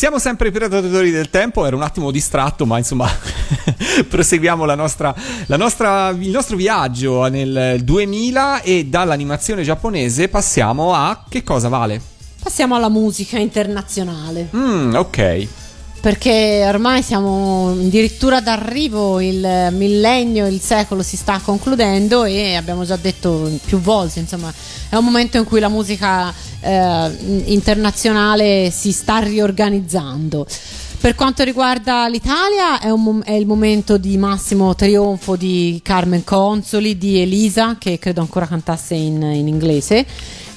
siamo sempre i predatori del tempo, ero un attimo distratto, ma insomma proseguiamo la nostra, la nostra- il nostro viaggio nel 2000 e dall'animazione giapponese passiamo a che cosa vale? Passiamo alla musica internazionale. Mm, ok. Perché ormai siamo addirittura d'arrivo, il millennio, il secolo si sta concludendo e abbiamo già detto più volte, insomma, è un momento in cui la musica eh, internazionale si sta riorganizzando. Per quanto riguarda l'Italia è, un è il momento di massimo trionfo di Carmen Consoli, di Elisa, che credo ancora cantasse in, in inglese.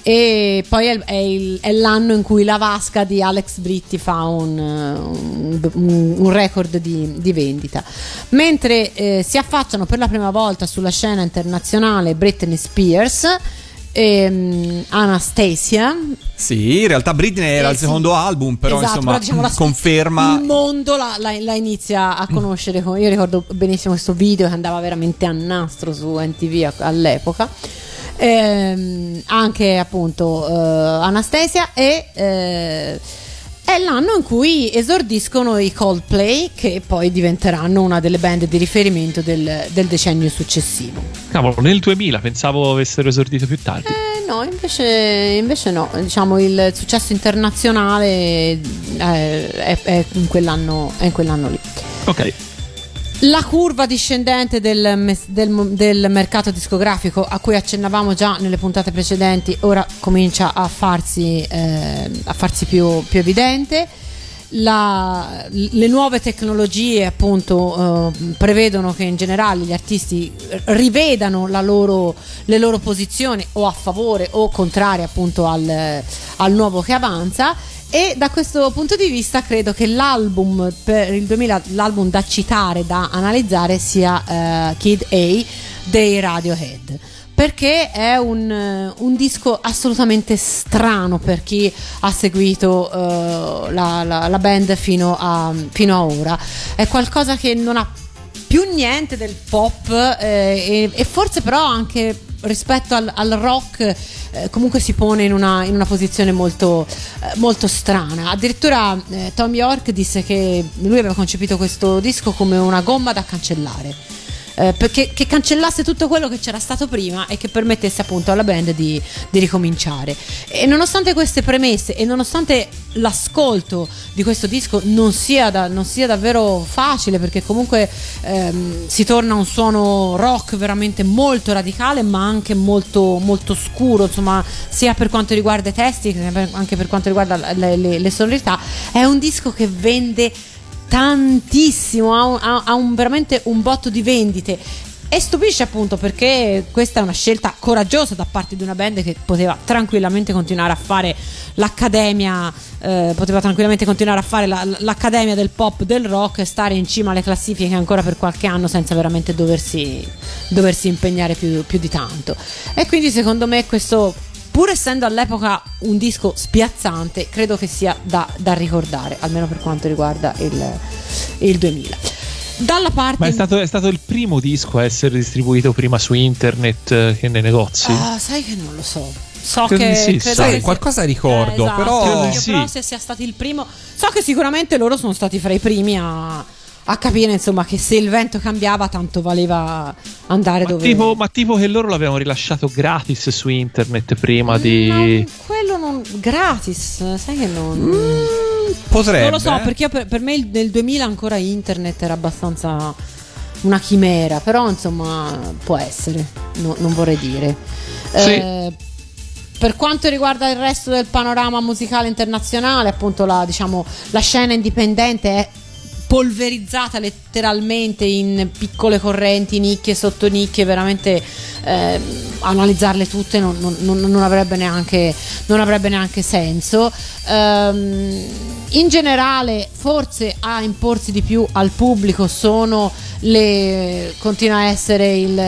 E poi è, è il- è l'anno in cui la vasca di Alex Britti fa un, un- un- record di, di vendita. Mentre eh, si affacciano per la prima volta sulla scena internazionale Britney Spears, ehm, Anastasia, Sì, in realtà Britney era Eh, il sì. secondo album, però Esatto, insomma diciamo la- conferma. il mondo la, la- la inizia a conoscere. Io ricordo benissimo questo video che andava veramente a nastro su NTV all'epoca. Ehm, anche appunto eh, Anastasia e eh, è l'anno in cui esordiscono i Coldplay che poi diventeranno una delle band di riferimento del, del decennio successivo. Cavolo, nel 2000 pensavo avessero esordito più tardi. Eh, no, invece, invece no, diciamo il successo internazionale eh, è, è in quell'anno, è in quell'anno lì. Ok. La curva discendente del, del del mercato discografico a cui accennavamo già nelle puntate precedenti ora comincia a farsi, eh, a farsi più, più evidente. La- le nuove tecnologie appunto eh, prevedono che in generale gli artisti rivedano loro, le loro posizioni o a favore o contrarie appunto al, al nuovo che avanza e da questo punto di vista credo che l'album per il 2000, l'album da citare, da analizzare sia eh, Kid A dei Radiohead. Perché è un, eh, un disco assolutamente strano per chi ha seguito eh, la, la- la band fino a, fino a ora. È qualcosa che non ha più niente del pop eh, e, e forse però anche rispetto al, al rock eh, comunque si pone in una, in una posizione molto, eh, molto strana. Addirittura eh, Tom York disse che lui aveva concepito questo disco come una gomma da cancellare. Eh, perché che cancellasse tutto quello che c'era stato prima e che permettesse appunto alla band di, di ricominciare. E nonostante queste premesse e nonostante l'ascolto di questo disco non sia, da- non sia davvero facile, perché comunque ehm, si torna a un suono rock veramente molto radicale, ma anche molto, molto scuro, insomma, sia per quanto riguarda i testi che anche per quanto riguarda le, le- le sonorità. È un disco che vende tantissimo, ha, un- ha- un- veramente un botto di vendite. E stupisce appunto perché questa è una scelta coraggiosa da parte di una band che poteva tranquillamente continuare a fare l'accademia, eh, poteva tranquillamente continuare a fare la- l'accademia del pop, del rock e stare in cima alle classifiche ancora per qualche anno senza veramente doversi, doversi impegnare più, più di tanto. E quindi secondo me questo, pur essendo all'epoca un disco spiazzante, credo che sia da, da ricordare, almeno per quanto riguarda il, il 2000. Dalla parte Ma è stato, è stato il primo disco a essere distribuito prima su internet eh, che nei negozi. Ah, sai che non lo so. So Credo che sì, credo sai, che sia- qualcosa ricordo, Eh, esatto. però- Credo di Io sì. però se sia stato il primo. So che sicuramente loro sono stati fra i primi a, a capire, insomma, che se il vento cambiava, tanto valeva andare Ma dove. tipo, ma tipo che loro l'avevano rilasciato gratis su internet prima Ma di. quello non. gratis, sai che non. Potrebbe. non lo so, perché io per, per me il- nel 2000 ancora internet era abbastanza una chimera, però insomma può essere, no- non vorrei dire. Sì. Eh, per quanto riguarda il resto del panorama musicale internazionale, appunto la, diciamo, la scena indipendente è polverizzata letteralmente in piccole correnti, nicchie, sottonicchie, veramente eh, analizzarle tutte non, non- non- avrebbe neanche, non avrebbe neanche senso. Ehm, in generale, forse a imporsi di più al pubblico sono le continua a essere il,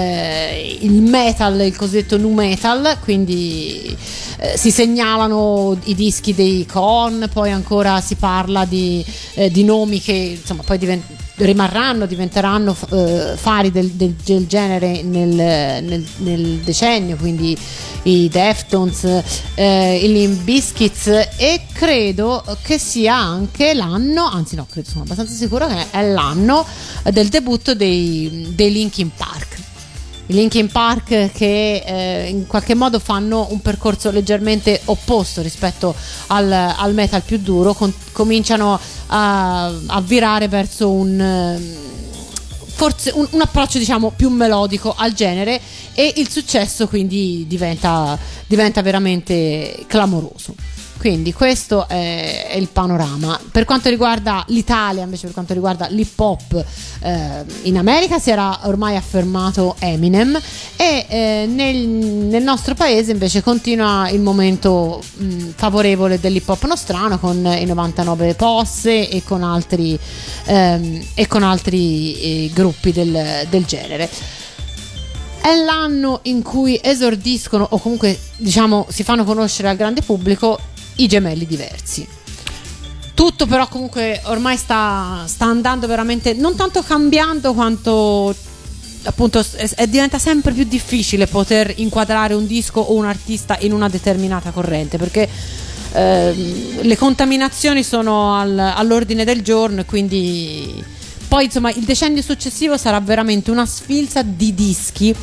il metal, il cosiddetto nu metal, quindi eh, si segnalano i dischi dei con, poi ancora si parla di, eh, di nomi che insomma poi divent- rimarranno, diventeranno eh, fari del, del- del genere nel, nel- nel decennio, quindi i Deftones, eh, i Limp Bizkits e credo che sia anche l'anno, anzi no, credo sono abbastanza sicura che è l'anno del debutto dei, dei Linkin Park. I Linkin Park che eh, in qualche modo fanno un percorso leggermente opposto rispetto al, al metal più duro, con- cominciano a, a virare verso un... ehm, Forse un, un approccio diciamo più melodico al genere e il successo quindi diventa, diventa veramente clamoroso. Quindi questo è, è il panorama. Per quanto riguarda l'Italia, invece per quanto riguarda l'hip hop, eh, in America si era ormai affermato Eminem e eh, nel, nel nostro paese invece continua il momento mh, favorevole dell'hip hop nostrano con i 99 Posse e con altri, ehm, e con altri eh, gruppi del, del genere. È l'anno in cui esordiscono o comunque diciamo si fanno conoscere al grande pubblico i gemelli diversi. Tutto però comunque ormai sta, sta andando veramente non tanto cambiando quanto appunto è- diventa sempre più difficile poter inquadrare un disco o un artista in una determinata corrente perché ehm, le contaminazioni sono al- all'ordine del giorno e quindi poi insomma il decennio successivo sarà veramente una sfilza di dischi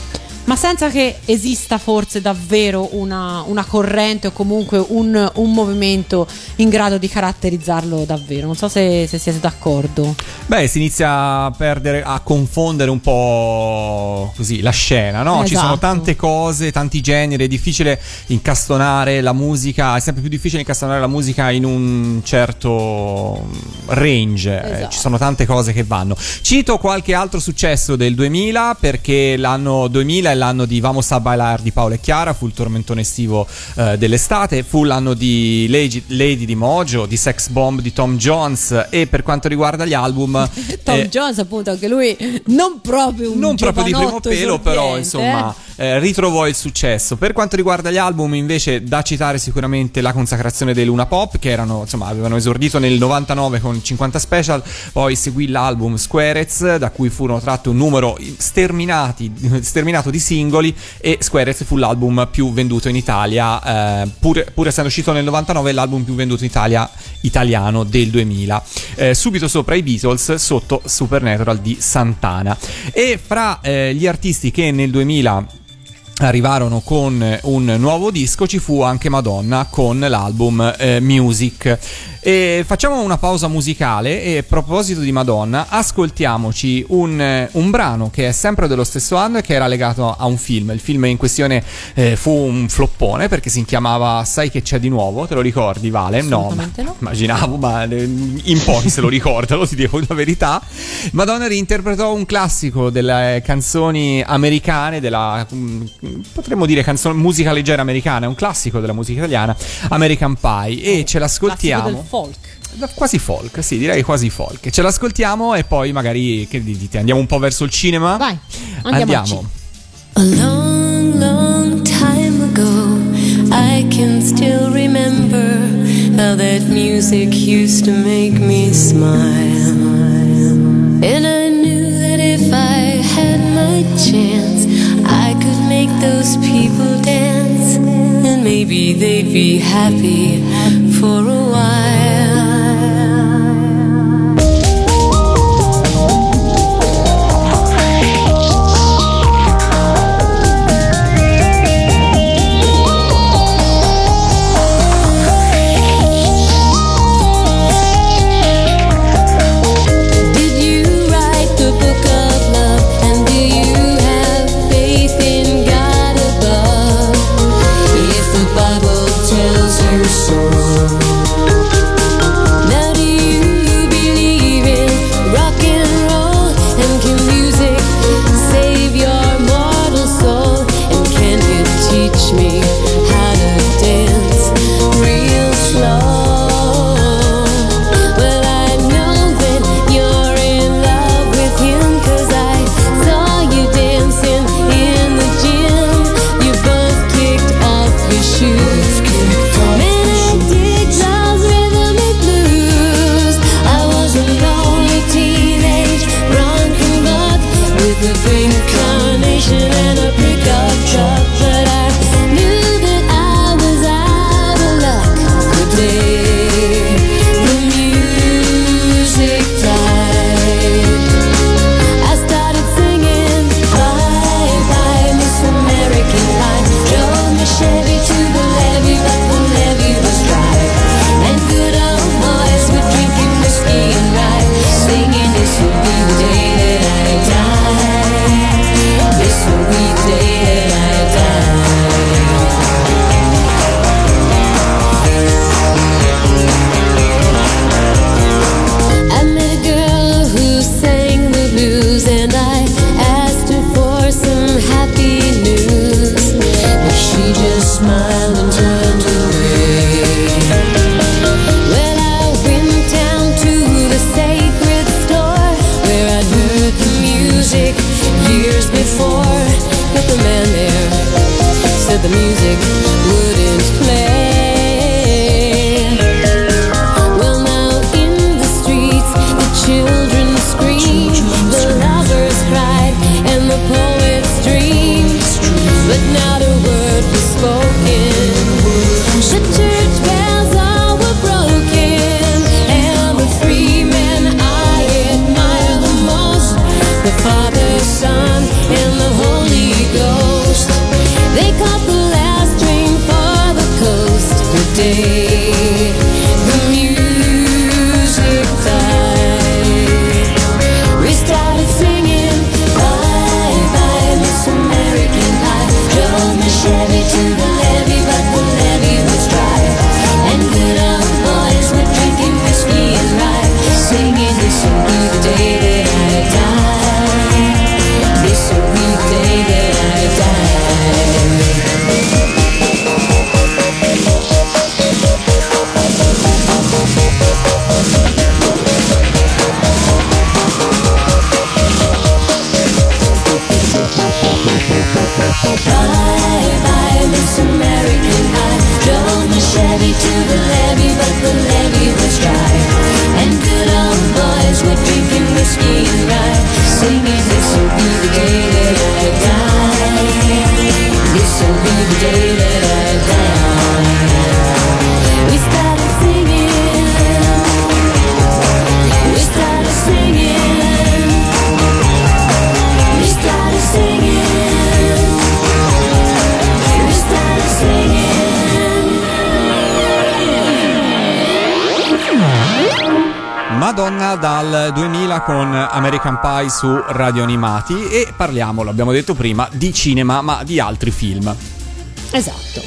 ma senza che esista forse davvero una, una corrente o comunque un, un movimento in grado di caratterizzarlo davvero. Non so se, se siete d'accordo. Beh, si inizia a perdere, a confondere un po' così la scena, no? Ci sono Esatto. tante cose, tanti generi, è difficile incastonare la musica, è sempre più difficile incastonare la musica in un certo range, eh, Esatto. ci sono tante cose che vanno. Cito qualche altro successo del 2000 perché l'anno 2000 è l'anno di Vamos a bailar di Paolo e Chiara, fu il tormentone estivo eh, dell'estate, fu l'anno di Lady, Lady di Mojo, di Sex Bomb di Tom Jones e per quanto riguarda gli album... Tom eh, Jones, appunto, anche lui non proprio un non proprio di primo pelo, però esordiente, insomma eh, ritrovò il successo. Per quanto riguarda gli album, invece, da citare sicuramente la consacrazione dei Luna Pop, che erano insomma avevano esordito nel 99 con 50 special, poi seguì l'album Squarez, da cui furono tratti un numero sterminato di singoli, e Squarez fu l'album più venduto in Italia, eh, pur, pur essendo uscito nel 99, l'album più venduto in Italia italiano del 2000. Eh, subito sopra i Beatles, sotto Supernatural di Santana. E fra eh, gli artisti che nel 2000 arrivarono con un nuovo disco ci fu anche Madonna con l'album eh, Music e facciamo una pausa musicale e a proposito di Madonna ascoltiamoci un, eh, un brano che è sempre dello stesso anno e che era legato a un film. Il film in questione eh, fu un floppone perché si chiamava Sai che c'è di nuovo? Te lo ricordi Vale? No, Assolutamente no. immaginavo ma eh, in pochi se lo ricordano ti dico la verità. Madonna reinterpretò un classico delle canzoni americane della mm, potremmo dire canzone, musica leggera americana è un classico della musica italiana American Pie. E ce l'ascoltiamo folk. quasi folk sì direi quasi folk ce l'ascoltiamo e poi magari che dite andiamo un po' verso il cinema Vai, andiamo. A long, long time ago, I can still remember how that music used to make me smile. And I knew that if I had my chance, I could make those people dance. Maybe they'd be happy for a while. Pie su Radio Animati e parliamo, l'abbiamo detto prima, di cinema ma di altri film. Esatto.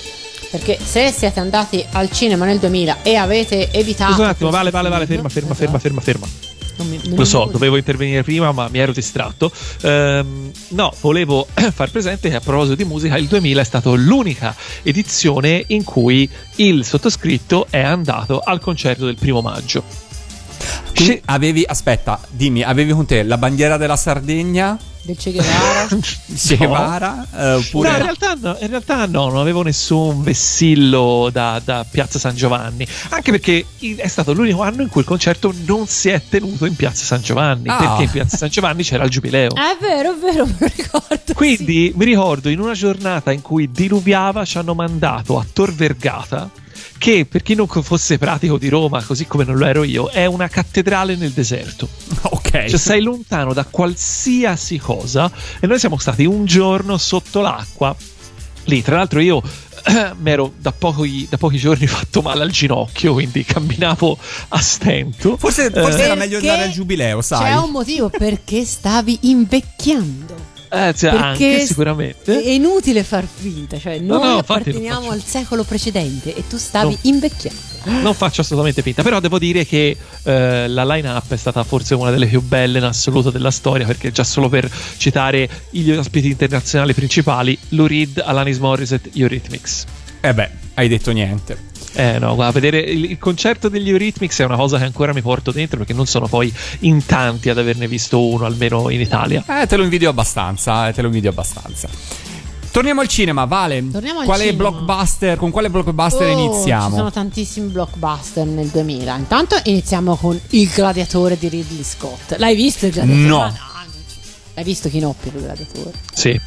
Perché se siete andati al cinema nel 2000 e avete evitato. Scusa un attimo, vale, vale, vale, ferma, ferma, ferma, ferma, ferma. non mi- non Lo so, dovevo intervenire prima, ma mi ero distratto. Ehm, no, volevo far presente che a proposito di musica, il 2000 è stato l'unica edizione in cui il sottoscritto è andato al concerto del primo maggio. Sce- avevi, aspetta, dimmi, avevi con te la bandiera della Sardegna, Del Che Guevara. Che Guevara, eh, oppure... No, in realtà, no, in realtà no, non avevo nessun vessillo da, da Piazza San Giovanni, anche perché è stato l'unico anno in cui il concerto non si è tenuto in Piazza San Giovanni, Ah. perché in Piazza San Giovanni c'era il giubileo. Ah, è vero, è vero, me lo ricordo. Quindi mi ricordo in una giornata in cui diluviava ci hanno mandato a Tor Vergata che per chi non fosse pratico di Roma, così come non lo ero io, è una cattedrale nel deserto. Ok. Cioè sei lontano da qualsiasi cosa e noi siamo stati un giorno sotto l'acqua lì. Tra l'altro io mi ero da pochi, da pochi giorni fatto male al ginocchio, quindi camminavo a stento. Forse, forse Eh, era meglio Perché andare al giubileo, sai? C'è un motivo perché stavi invecchiando. Eh, cioè, anche sicuramente. È inutile far finta, cioè No, noi no, non apparteniamo al secolo precedente e tu stavi No. invecchiando. Non faccio assolutamente finta, però devo dire che eh, la line-up è stata forse una delle più belle in assoluto della storia, perché già solo per citare gli ospiti internazionali principali, Lou Reed, Alanis Morissette, Eurythmics. Eh beh, hai detto niente. Eh no, guarda, vedere il, il concerto degli Eurythmics è una cosa che ancora mi porto dentro perché non sono poi in tanti ad averne visto uno, almeno in Italia. Eh, te lo invidio abbastanza, eh, te lo invidio abbastanza. Torniamo al cinema, Vale. Torniamo al quale cinema. blockbuster, con quale blockbuster Oh, iniziamo? Ci sono tantissimi blockbuster nel 2000. Intanto iniziamo con Il gladiatore di Ridley Scott. L'hai visto il gladiatore? No. Ci- L'hai visto Chinoppi il gladiatore? Sì.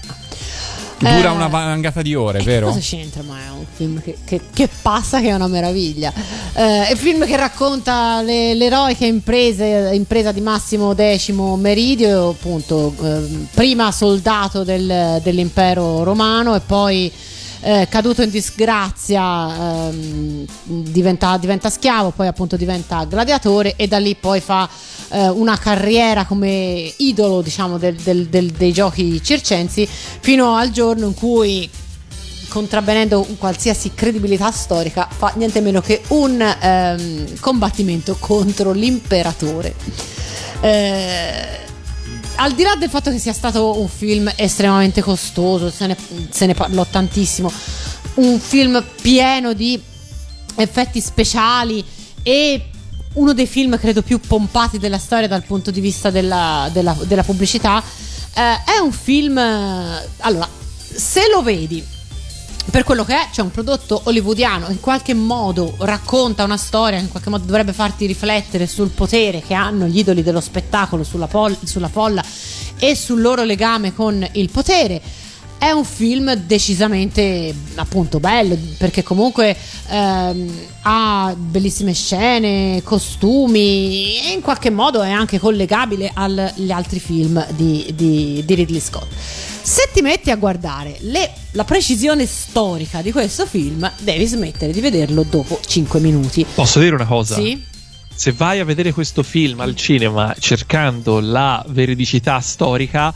Dura Eh, una vangata di ore, E vero? Cosa c'entra? Ma è un film che, che- che passa, che è una meraviglia. Eh, è un film che racconta le- l'eroica imprese- impresa di Massimo X Meridio, appunto, ehm, prima soldato del- dell'impero romano e poi. Eh, caduto in disgrazia ehm, diventa, diventa schiavo poi appunto diventa gladiatore e da lì poi fa eh, una carriera come idolo diciamo del- del- del- dei giochi circensi fino al giorno in cui contrabbenendo un qualsiasi credibilità storica, fa niente meno che un ehm, combattimento contro l'imperatore. Eh, al di là del fatto che sia stato un film estremamente costoso, se ne, se ne parlò tantissimo, un film pieno di effetti speciali e uno dei film credo più pompati della storia dal punto di vista della, della- della pubblicità. Eh, è un film. eh, Allora, se lo vedi per quello che è, c'è un prodotto hollywoodiano, in qualche modo racconta una storia, in qualche modo dovrebbe farti riflettere sul potere che hanno gli idoli dello spettacolo sulla, pol- sulla folla e sul loro legame con il potere. È un film decisamente appunto bello perché comunque ehm, ha bellissime scene, costumi e in qualche modo è anche collegabile agli altri film di, di- di Ridley Scott. Se ti metti a guardare le- la precisione storica di questo film, devi smettere di vederlo dopo 5 minuti. Posso dire una cosa? Sì? Se vai a vedere questo film al cinema cercando la veridicità storica,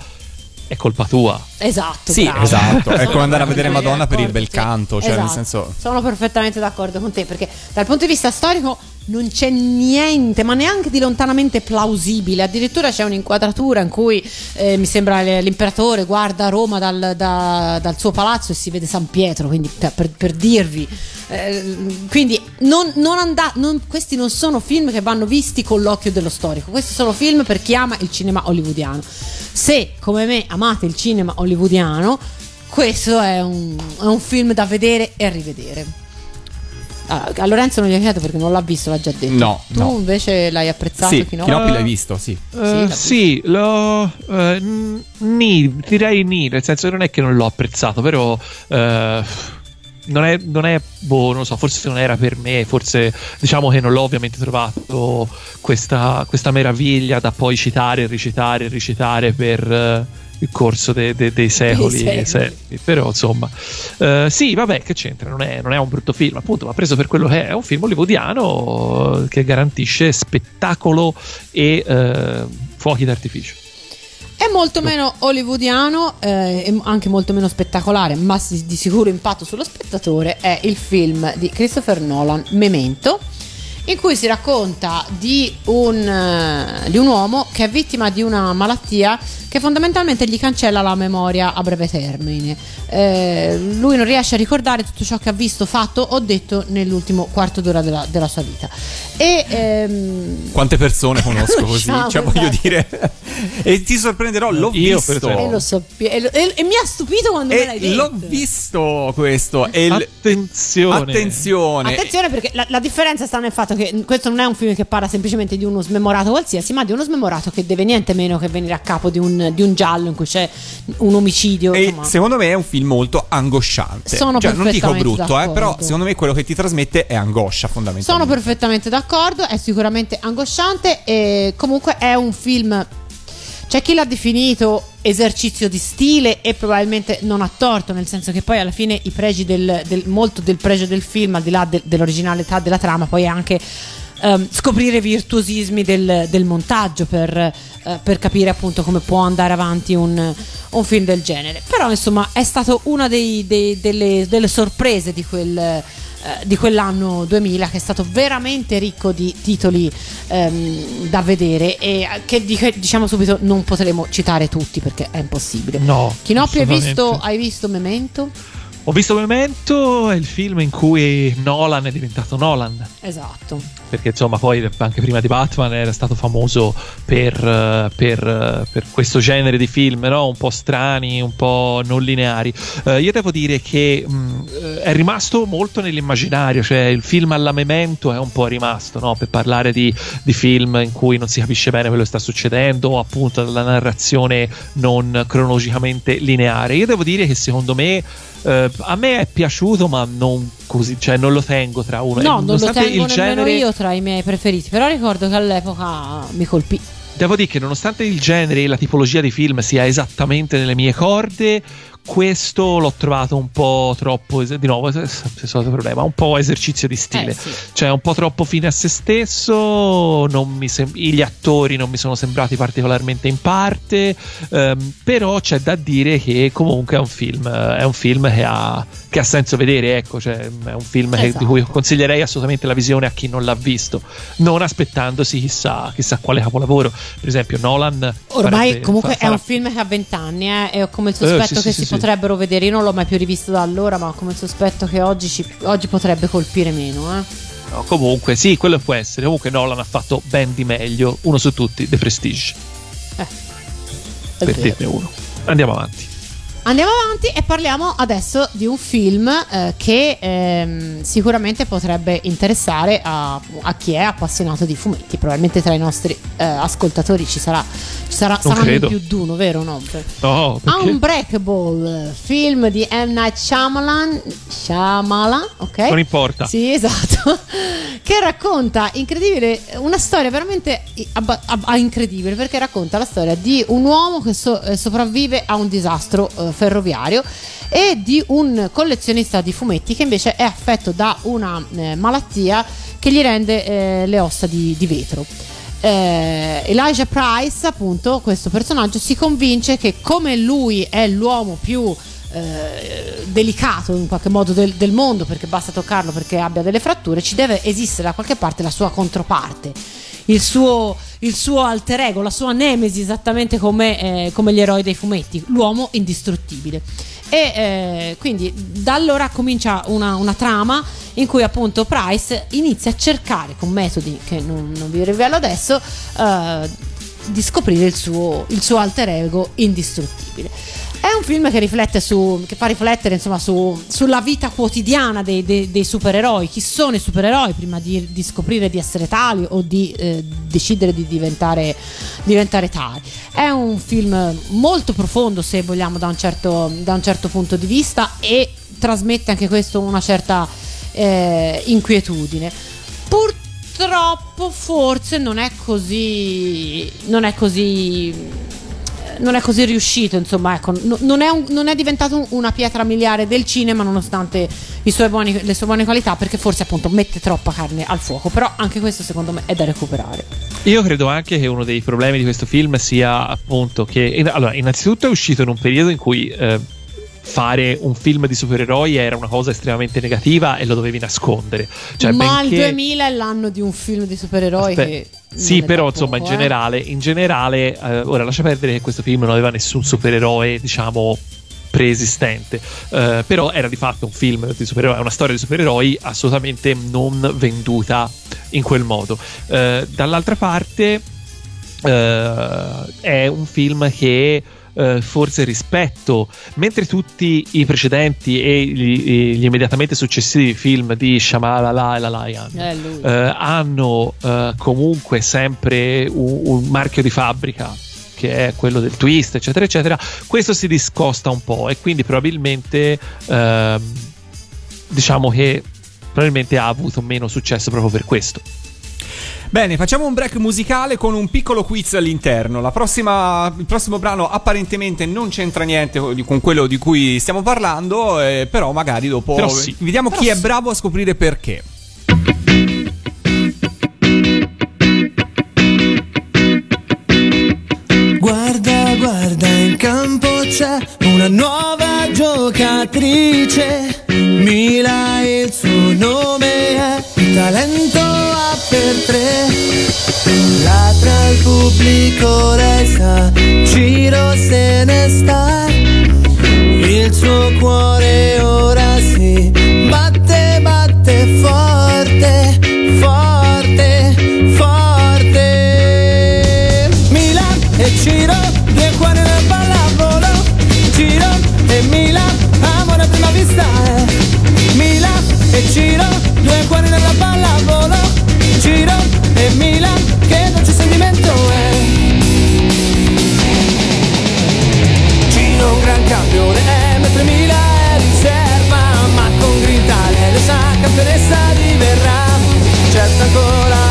è colpa tua. Esatto. Sì, bravo. esatto. È come andare a vedere Madonna per il bel canto, cioè, nel Esatto. senso- Sono perfettamente d'accordo con te perché dal punto di vista storico non c'è niente, ma neanche di lontanamente plausibile. Addirittura c'è un'inquadratura in cui eh, mi sembra l'imperatore guarda Roma dal, da- dal suo palazzo e si vede San Pietro, quindi per, per- dirvi. Eh, quindi non, non anda- non- questi non sono film che vanno visti con l'occhio dello storico, questi sono film per chi ama il cinema hollywoodiano. Se come me amate il cinema hollywoodiano, questo è un, è un film da vedere e rivedere. Ah, a Lorenzo non gli ho chiesto perché non l'ha visto, l'ha già detto. No, Tu no. invece l'hai apprezzato, Sì, Chinoppi? Chinoppi l'hai visto, sì. L'ha sì, l'ho. eh, n- ni, direi ni, nel senso che non è che non l'ho apprezzato, però. Eh, non è, non è, boh, non lo so, forse non era per me, forse diciamo che non l'ho ovviamente trovato questa, questa meraviglia da poi citare, recitare, recitare per eh, il corso de- de- dei secoli. secoli. secoli. Però insomma, eh, sì, vabbè, che c'entra, non è, non è un brutto film, appunto, va preso per quello che è, è un film hollywoodiano che garantisce spettacolo e eh, fuochi d'artificio. È molto meno hollywoodiano eh, e anche molto meno spettacolare, ma di sicuro impatto sullo spettatore è il film di Christopher Nolan, Memento, in cui si racconta di un, eh, di un uomo che è vittima di una malattia che fondamentalmente gli cancella la memoria a breve termine. Eh, lui non riesce a ricordare tutto ciò che ha visto, fatto o detto nell'ultimo quarto d'ora della, della sua vita. E ehm, Quante persone conosco così? Conosciamo, Cioè, voglio esatto. dire. e ti sorprenderò, l'ho Io, visto. e lo so, e, lo- e- e mi ha stupito quando me l'hai E detto. l'ho visto questo. E Attenzione. Attenzione. Attenzione perché la, la differenza sta nel fatto che questo non è un film che parla semplicemente di uno smemorato qualsiasi, ma di uno smemorato che deve niente meno che venire a capo di un, di un giallo in cui c'è un omicidio. E insomma. secondo me è un film molto angosciante. Sono cioè, non dico brutto, eh, però secondo me quello che ti trasmette è angoscia Sono fondamentalmente. perfettamente d'accordo, è sicuramente angosciante e comunque è un film. C'è chi l'ha definito esercizio di stile e probabilmente non ha torto, nel senso che poi alla fine i pregi del, del- molto del pregio del film, al di là de- dell'originalità della trama, poi è anche ehm, scoprire virtuosismi del, del montaggio per, eh, per capire appunto come può andare avanti un, un film del genere. Però insomma è stato una dei- dei- delle, delle sorprese di quel eh, di quell'anno 2000 che è stato veramente ricco di titoli ehm, da vedere e che di- diciamo subito non potremo citare tutti perché è impossibile. No. Chinoppi hai visto, hai visto Memento? Ho visto Memento, è il film in cui Nolan è diventato Nolan. Esatto. Perché insomma, poi anche prima di Batman era stato famoso per, eh, per, eh, per questo genere di film, no? un po' strani, un po' non lineari. Eh, io devo dire che mh, eh, è rimasto molto nell'immaginario, cioè il film alla Memento è un po' rimasto no? per parlare di, di film in cui non si capisce bene quello che sta succedendo, o appunto della narrazione non cronologicamente lineare. Io devo dire che secondo me. eh, a me è piaciuto, ma non così, cioè non lo tengo tra uno. No, non lo tengo il genere, io tra i miei preferiti, però ricordo che all'epoca mi colpì. Devo dire che nonostante il genere e la tipologia di film sia esattamente nelle mie corde, questo l'ho trovato un po' troppo, di nuovo, es- es- solito problema, un po' esercizio di stile. Eh, sì. Cioè un po' troppo fine a se stesso, non mi sem- gli attori non mi sono sembrati particolarmente in parte, ehm, però c'è da dire che comunque è un film, eh, è un film che, ha, che ha senso vedere, ecco, cioè, è un film che- Esatto. di cui consiglierei assolutamente la visione a chi non l'ha visto, non aspettandosi chissà, chissà quale capolavoro. Per esempio Nolan... Ormai farebbe- comunque fa- è un farà- film che ha 20 anni eh, e ho come il Eh, sospetto sì, che sì, si sì, potrebbero vedere. Io non l'ho mai più rivisto da allora, ma come sospetto che oggi, ci- oggi potrebbe colpire meno. Eh. No, comunque, sì, quello può essere. Comunque Nolan ha fatto ben di meglio. Uno su tutti, The Prestige. È per dirne uno. Andiamo avanti. Andiamo avanti e parliamo adesso di un film eh, che ehm, sicuramente potrebbe interessare a, a chi è appassionato di fumetti. Probabilmente tra i nostri eh, ascoltatori ci sarà, ci sarà più di uno, vero? No? No, perché? Unbreakable, film di M. Night Shyamalan, Shyamalan, ok? Non importa. Sì, esatto. che racconta incredibile, una storia veramente abba- abba- incredibile perché racconta la storia di un uomo che so- eh, sopravvive a un disastro eh, ferroviario e di un collezionista di fumetti che invece è affetto da una eh, malattia che gli rende eh, le ossa di, di vetro. Eh, Elijah Price, appunto, questo personaggio si convince che come lui è l'uomo più eh, delicato in qualche modo del, del mondo perché basta toccarlo perché abbia delle fratture, ci deve esistere da qualche parte la sua controparte. Il suo, il suo alter ego, la sua nemesi, esattamente come, eh, come gli eroi dei fumetti, l'uomo indistruttibile. E eh, quindi da allora comincia una, una trama in cui appunto Price inizia a cercare con metodi che non, non vi rivelo adesso eh, di scoprire il suo, il suo alter ego indistruttibile. È un film che riflette su, che fa riflettere insomma su, sulla vita quotidiana dei, dei- dei supereroi, chi sono i supereroi prima di, di scoprire di essere tali o di eh, decidere di diventare, diventare tali. È un film molto profondo se vogliamo da un certo, da un certo punto di vista e trasmette anche questo una certa eh, inquietudine. Purtroppo forse non è così non è così non è così riuscito, insomma, ecco, no- non, è un- non è diventato un- una pietra miliare del cinema nonostante buoni- le sue buone qualità, perché forse appunto mette troppa carne al fuoco, però anche questo secondo me è da recuperare. Io credo anche che uno dei problemi di questo film sia appunto che, allora, innanzitutto è uscito in un periodo in cui eh, fare un film di supereroi era una cosa estremamente negativa e lo dovevi nascondere. Cioè, Ma il benché- 2000 è l'anno di un film di supereroi Aspe- che... Sì, però da insomma, in poco, eh. generale, in generale eh, ora lascia perdere che questo film non aveva nessun supereroe, diciamo preesistente, Eh, però era di fatto un film di supereroi, una storia di supereroi assolutamente non venduta in quel modo. Eh, dall'altra parte eh, è un film che eh, forse rispetto mentre tutti i precedenti e gli, gli immediatamente successivi film di Shyamalan e Lalayan Eh, lui. eh, hanno eh, comunque sempre un, un marchio di fabbrica che è quello del twist eccetera eccetera questo si discosta un po' e quindi probabilmente ehm, diciamo che probabilmente ha avuto meno successo proprio per questo Bene, facciamo un break musicale con un piccolo quiz all'interno. La prossima, il prossimo brano apparentemente non c'entra niente con quello di cui stiamo parlando, eh, però magari dopo Però sì. vediamo chi è bravo a scoprire perché. Guarda, guarda, in campo c'è una nuova giocatrice. Mila il suo nome è talento a per tre. Là tra il pubblico lei sa, giro se ne sta. Il suo cuore ora campionessa diverrà, certo ancora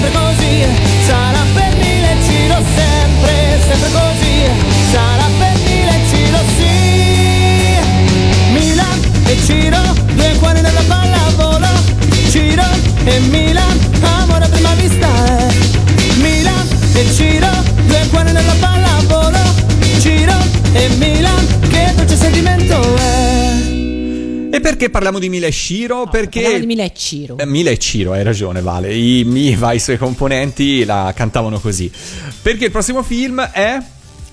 sempre così, sarà per mille ci sempre, sempre così, sarà per mille ci sì. Milan e Ciro, due cuori nella pallavolo, Ciro e Milan, amore a prima vista. Eh. Milan e Ciro, due cuori nella pallavolo, Ciro e Milan, che dolce sentimento e perché parliamo di Mila e Shiro? perché Parliamo di Mila e Ciro. Eh, Mila e Ciro, hai ragione, Vale. I Miva, i suoi componenti la cantavano così. Perché il prossimo film è.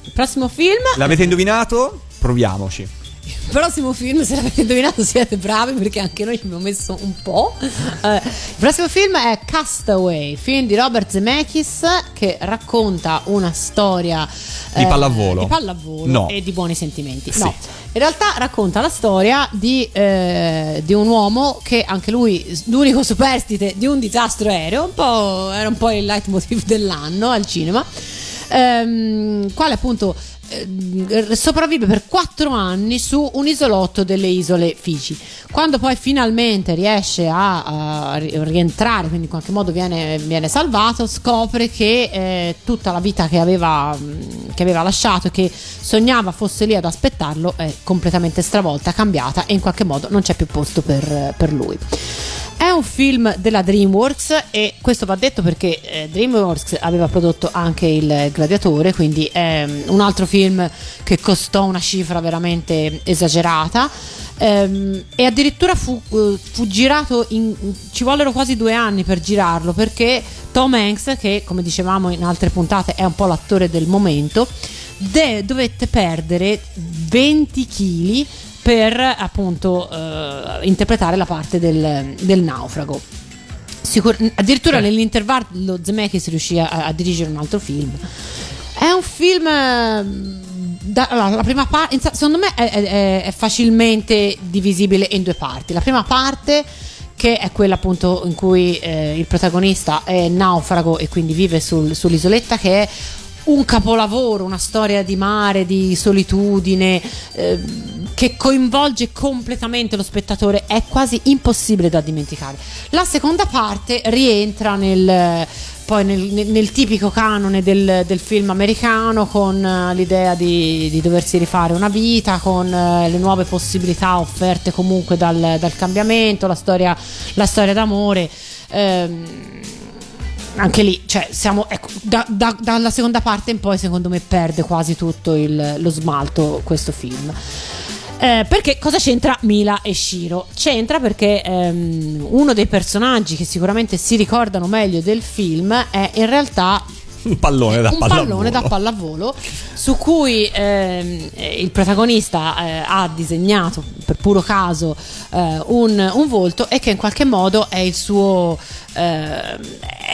Il prossimo film. L'avete indovinato? Proviamoci. Il prossimo film, se l'avete indovinato, siete bravi perché anche noi ci abbiamo messo un po'. Eh, il prossimo film è Castaway, film di Robert Zemeckis che racconta una storia Di pallavolo. di pallavolo No. e di buoni sentimenti. Sì. No, in realtà racconta la storia di, eh, di un uomo che anche lui, l'unico superstite di un disastro aereo, un po', era un po' il leitmotiv dell'anno al cinema, ehm, quale appunto eh, sopravvive per quattro anni su un isolotto delle isole Fiji. Quando poi finalmente riesce a, a ri- rientrare, quindi in qualche modo viene, viene salvato, scopre che eh, tutta la vita che aveva, che aveva lasciato e che sognava fosse lì ad aspettarlo è completamente stravolta, cambiata e in qualche modo non c'è più posto per, per lui. È un film della DreamWorks e questo va detto perché eh, DreamWorks aveva prodotto anche Il Gladiatore, quindi è mm, un altro film che costò una cifra veramente esagerata. ehm, e addirittura fu, eh, fu girato in, ci vollero quasi due anni per girarlo perché Tom Hanks che come dicevamo in altre puntate è un po' l'attore del momento de- dovette perdere 20 kg per appunto eh, interpretare la parte del, del naufrago. Sicur- addirittura Eh. nell'intervallo Zemeckis riuscì a, a dirigere un altro film. È un film. eh, da- allora, la prima parte, secondo me, è, è- è facilmente divisibile in due parti. La prima parte, che è quella appunto in cui eh, il protagonista è naufrago e quindi vive sul- sull'isoletta, che è un capolavoro, una storia di mare, di solitudine, eh, che coinvolge completamente lo spettatore, è quasi impossibile da dimenticare. La seconda parte rientra nel, poi nel, nel- tipico canone del, del film americano con eh, l'idea di, di doversi rifare una vita, con eh, le nuove possibilità offerte comunque dal, dal cambiamento, la storia, la storia d'amore. Ehm, anche lì, cioè, siamo, ecco, da- da- dalla seconda parte in poi, secondo me, perde quasi tutto il- lo smalto questo film. Eh, perché cosa c'entra Mila e Shiro? C'entra perché ehm, uno dei personaggi che sicuramente si ricordano meglio del film è in realtà Un pallone da un pallavolo. pallone da pallavolo su cui ehm, eh, il protagonista eh, ha disegnato per puro caso eh, un, un volto e che in qualche modo è il suo eh,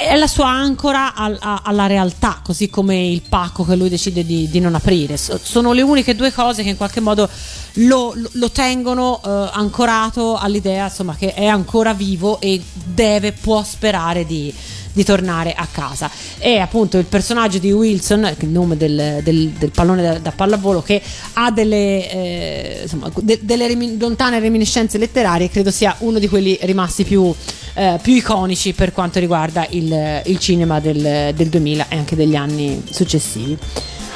è la sua ancora al- a- alla realtà così come il pacco che lui decide di, di non aprire So- sono le uniche due cose che in qualche modo lo, lo- lo tengono eh, ancorato all'idea insomma che è ancora vivo e deve può sperare di di tornare a casa. E appunto il personaggio di Wilson, il nome del, del- del pallone da, da pallavolo, che ha delle, eh, insomma, de- delle remi- lontane reminiscenze letterarie, credo sia uno di quelli rimasti più, eh, più iconici per quanto riguarda il, il cinema del, del 2000 e anche degli anni successivi.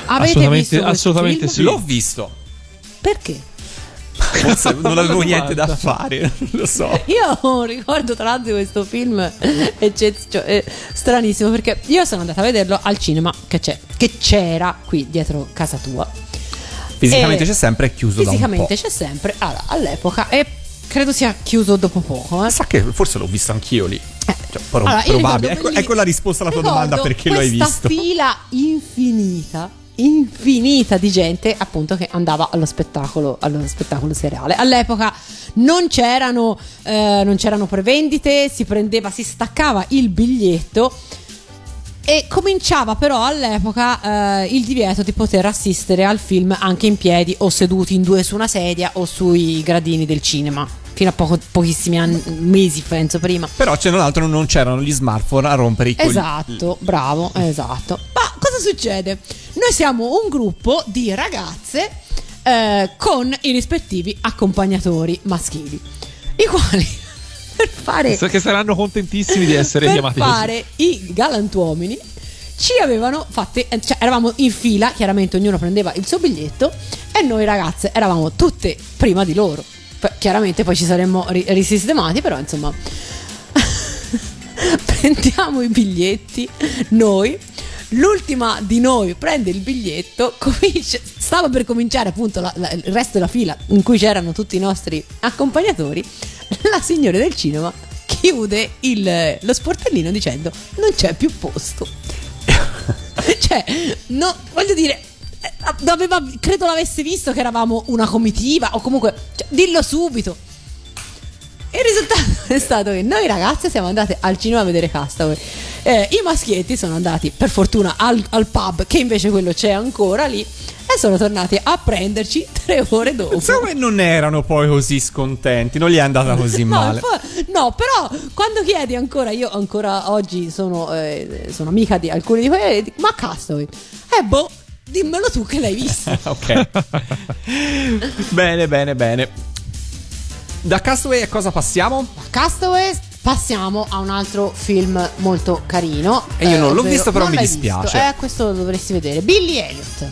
Avete Assolutamente- assolutamente film? sì. L'ho visto. Perché? Forse non avevo niente da fare, non lo so. Io ricordo tra l'altro questo film eccez- cioè, eh, stranissimo perché io sono andata a vederlo al cinema che, c'è, che c'era qui dietro casa tua. Fisicamente E c'è sempre, è chiuso Fisicamente c'è sempre, allora, all'epoca e credo sia chiuso dopo poco. eh. Sa che forse l'ho visto anch'io lì. Cioè, pro- Allora, probabile. Ecco, ecco la risposta alla tua domanda perché lo hai questa visto. fila infinita infinita di gente appunto che andava allo spettacolo allo spettacolo seriale. All'epoca non c'erano eh, non c'erano prevendite si prendeva si staccava il biglietto e cominciava però all'epoca eh, il divieto di poter assistere al film anche in piedi o seduti in due su una sedia o sui gradini del cinema fino a poco- pochissimi anni, mesi penso prima Però c'è un altro, non c'erano gli smartphone a rompere i coglioni. Esatto, bravo, esatto. Ma cosa succede? Noi siamo un gruppo di ragazze eh, con i rispettivi accompagnatori maschili, i quali per fare, Che saranno contentissimi di essere per chiamati così. fare i galantuomini ci avevano fatte, eh, cioè eravamo in fila, chiaramente ognuno prendeva il suo biglietto e noi ragazze eravamo tutte prima di loro. Chiaramente poi ci saremmo ri- risistemati, però insomma prendiamo i biglietti noi l'ultima di noi prende il biglietto comincia stava per cominciare appunto la- la- il resto della fila in cui c'erano tutti i nostri accompagnatori, la signora del cinema chiude il- lo sportellino dicendo non c'è più posto. cioè, no, voglio dire, doveva- credo l'avesse visto che eravamo una comitiva o comunque, cioè, dillo subito. Il risultato è stato che noi ragazze siamo andate al cinema a vedere Castaway. Eh, I maschietti sono andati, per fortuna, al, al pub, che invece quello c'è ancora lì, e sono tornati a prenderci tre ore dopo. Me non erano poi così scontenti, non gli è andata così No, male. infa- no, però quando chiedi ancora, io ancora oggi sono, eh, sono amica di alcuni di quelli, ma Castaway, eh boh, dimmelo tu che l'hai visto. ok. bene, bene, bene. Da Castaway a cosa passiamo? Castaway passiamo a un altro film molto carino E io non l'ho ovvero- visto, però mi dispiace. visto. eh questo lo dovresti vedere Billy Elliot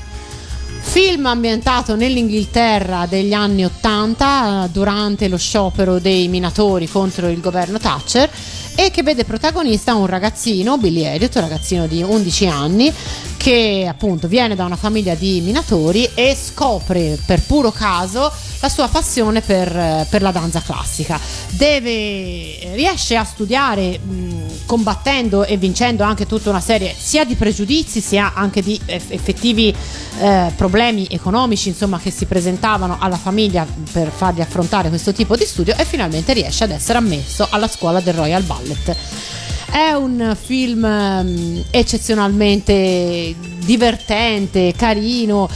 film ambientato nell'Inghilterra degli anni 80 eh, durante lo sciopero dei minatori contro il governo Thatcher e che vede protagonista un ragazzino, Billy Elliot, un ragazzino di 11 anni che appunto viene da una famiglia di minatori e scopre per puro caso la sua passione per, per la danza classica. Deve, riesce a studiare mh, combattendo e vincendo anche tutta una serie sia di pregiudizi sia anche di eff- effettivi eh, problemi economici insomma che si presentavano alla famiglia per fargli affrontare questo tipo di studio e finalmente riesce ad essere ammesso alla scuola del Royal Ballet. È un film ehm, eccezionalmente divertente, carino.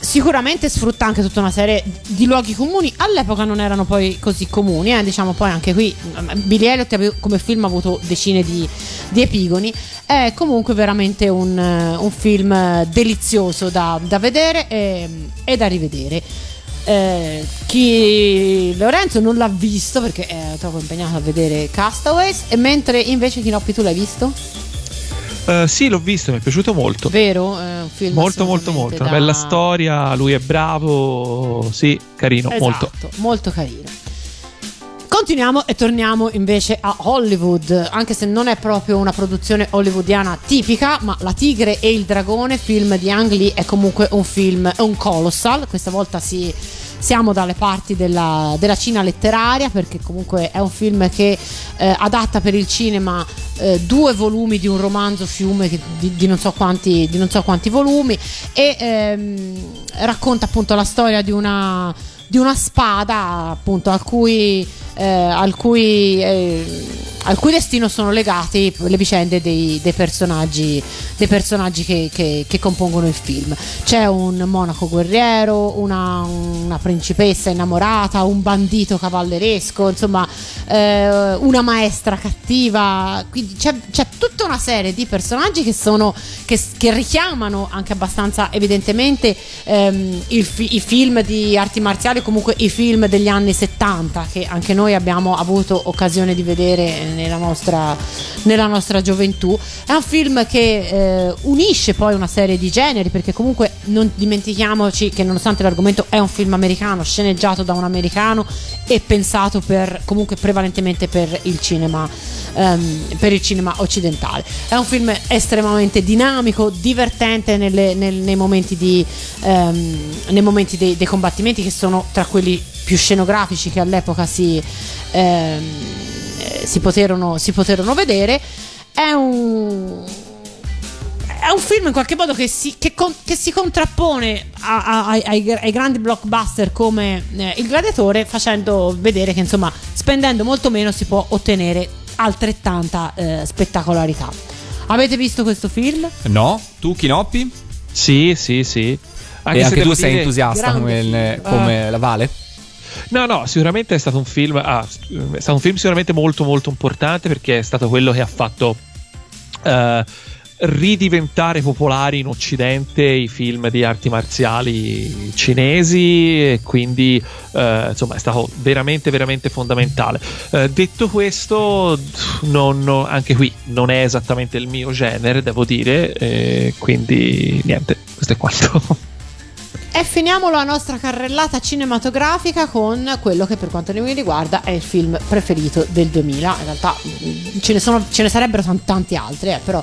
Sicuramente sfrutta anche tutta una serie di luoghi comuni. All'epoca non erano poi così comuni, eh, diciamo poi anche qui. mm, Billy Elliot come film ha avuto decine di, di epigoni. È comunque veramente un, un film delizioso da, da vedere e, e da rivedere. Eh, chi Lorenzo non l'ha visto perché è troppo impegnato a vedere Castaways e mentre invece Chinoppi tu l'hai visto? Eh, sì, l'ho visto, mi è piaciuto molto. Vero? È un film Molto, molto, molto. Una da- bella storia, lui è bravo, sì, carino, molto. Esatto, molto carino. Continuiamo e torniamo invece a Hollywood, anche se non è proprio una produzione hollywoodiana tipica, ma La Tigre e il Dragone, film di Ang Lee, è comunque un film, è un colossal, questa volta si- siamo dalle parti della, della Cina letteraria, perché comunque è un film che eh, adatta per il cinema eh, due volumi di un romanzo fiume che- di, di non so quanti, di non so quanti volumi e ehm, racconta appunto la storia di una di una spada appunto al cui, eh, al cui, eh, al cui destino sono legati le vicende dei, dei personaggi, dei personaggi che, che- che compongono il film. C'è un monaco guerriero, una, una principessa innamorata, un bandito cavalleresco, insomma eh, una maestra cattiva, quindi c'è, c'è tutta una serie di personaggi che sono che, che richiamano anche abbastanza evidentemente ehm, il i film di arti marziali, comunque i film degli anni 70 che anche noi abbiamo avuto occasione di vedere nella nostra, nella nostra gioventù. È un film che eh, unisce poi una serie di generi perché comunque non dimentichiamoci che nonostante l'argomento è un film americano, sceneggiato da un americano e pensato per comunque prevalentemente per il cinema ehm, per il cinema occidentale. È un film estremamente dinamico, divertente nelle- nel- nei momenti, di, ehm, nei momenti dei, dei combattimenti che sono tra quelli più scenografici che all'epoca si, ehm, eh, si, poterono, si poterono vedere. È un è un film in qualche modo che si, che con- che si contrappone a- a- ai, ai- ai grandi blockbuster come eh, Il Gladiatore, facendo vedere che insomma spendendo molto meno si può ottenere altrettanta eh, spettacolarità. Avete visto questo film? No? Tu, Chinoppi? Sì, sì, sì. E anche se tu sei entusiasta come, il- come la Vale? No, no, sicuramente è stato un film. ah, è stato un film sicuramente molto, molto importante perché è stato quello che ha fatto. eh, ridiventare popolari in occidente i film di arti marziali cinesi e quindi eh, insomma è stato veramente veramente fondamentale Eh, detto questo non- no- anche qui non è esattamente il mio genere devo dire eh, quindi niente questo è quanto E finiamo la nostra carrellata cinematografica con quello che per quanto mi riguarda è il film preferito del 2000. In realtà mm, ce ne, sono, ce ne sarebbero tan- tanti altri, eh, però.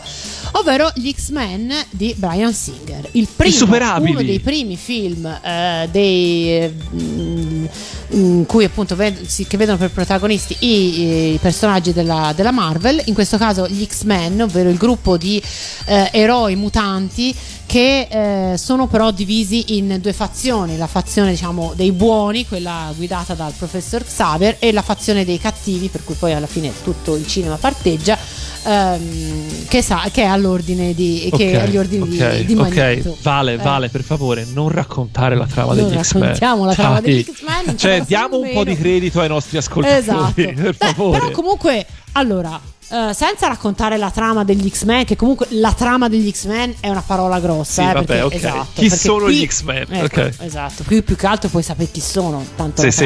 Ovvero gli X-Men di Brian Singer. Il primo, uno dei primi film eh, dei, eh, mm, in cui appunto ved- che vedono per protagonisti i, i personaggi della, della Marvel, in questo caso gli X-Men, ovvero il gruppo di eh, eroi mutanti che eh, sono però divisi in due fazioni, la fazione diciamo dei buoni, quella guidata dal professor Xavier e la fazione dei cattivi, per cui poi alla fine tutto il cinema parteggia, ehm, che, sa, che è all'ordine di, che è agli ordini di- ok, di, Magneto. ok. Vale, Eh. vale, per favore, non raccontare la trama Non degli X-Men. raccontiamo la trama Dai. degli X-Men, Cioè, diamo un fa po' di credito ai nostri ascoltatori, Esatto. per Beh, favore. però comunque, allora, eh, senza raccontare la trama degli X-Men, che comunque la trama degli X-Men è una parola grossa. Sì, eh, vabbè, perché- ok. esatto, Chi sono qui- gli X-Men? Ecco, Ok. Esatto, qui più che altro puoi sapere chi sono, tanto Sì, la sì.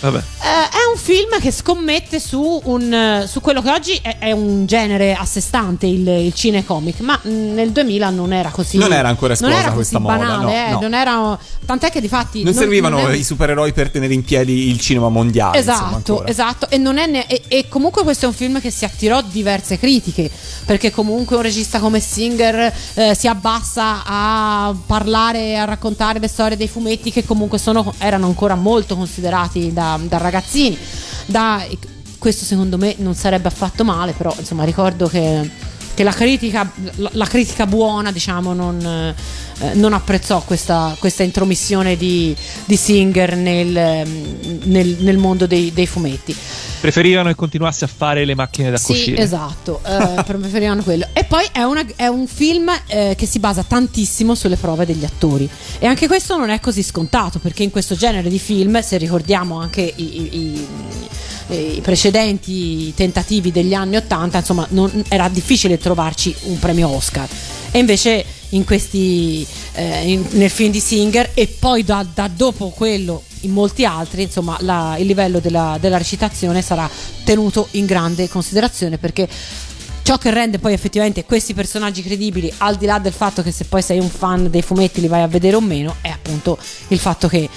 Vabbè. Eh, è un film che scommette su, un, eh, su quello che oggi è, è un genere a sé stante, il, il cinecomic, ma mh, nel 2000 non era così. Non era ancora non esplosa era questa così moda, banale, no, eh, no. non era- tant'è che di fatti Non servivano non è- i supereroi per tenere in piedi il cinema mondiale. insomma, Esatto, esatto. E, non è ne- e, e comunque questo è un film che si attirò diverse critiche. Perché comunque un regista come Singer eh, si abbassa a parlare, a raccontare le storie dei fumetti che comunque sono- erano ancora molto considerati da, da ragazzini. Da- questo secondo me non sarebbe affatto male, però insomma ricordo che, che la, critica, la, critica buona diciamo non, eh, non apprezzò questa, questa intromissione di, di Singer nel, ehm, nel- nel mondo dei, dei fumetti. Preferivano che continuasse a fare le macchine da Sì, cucire. esatto, eh, preferivano quello. E poi è, una- è un film eh, che si basa tantissimo sulle prove degli attori. E anche questo non è così scontato, perché in questo genere di film, se ricordiamo anche i, i- i- i precedenti tentativi degli anni 80, insomma, non- era difficile trovarci un premio Oscar. E invece in questi, eh, in- nel film di Singer e poi da, da dopo quello in molti altri, insomma, la- il livello della, della recitazione sarà tenuto in grande considerazione perché ciò che rende poi effettivamente questi personaggi credibili, al di là del fatto che se poi sei un fan dei fumetti li vai a vedere o meno, è appunto il fatto che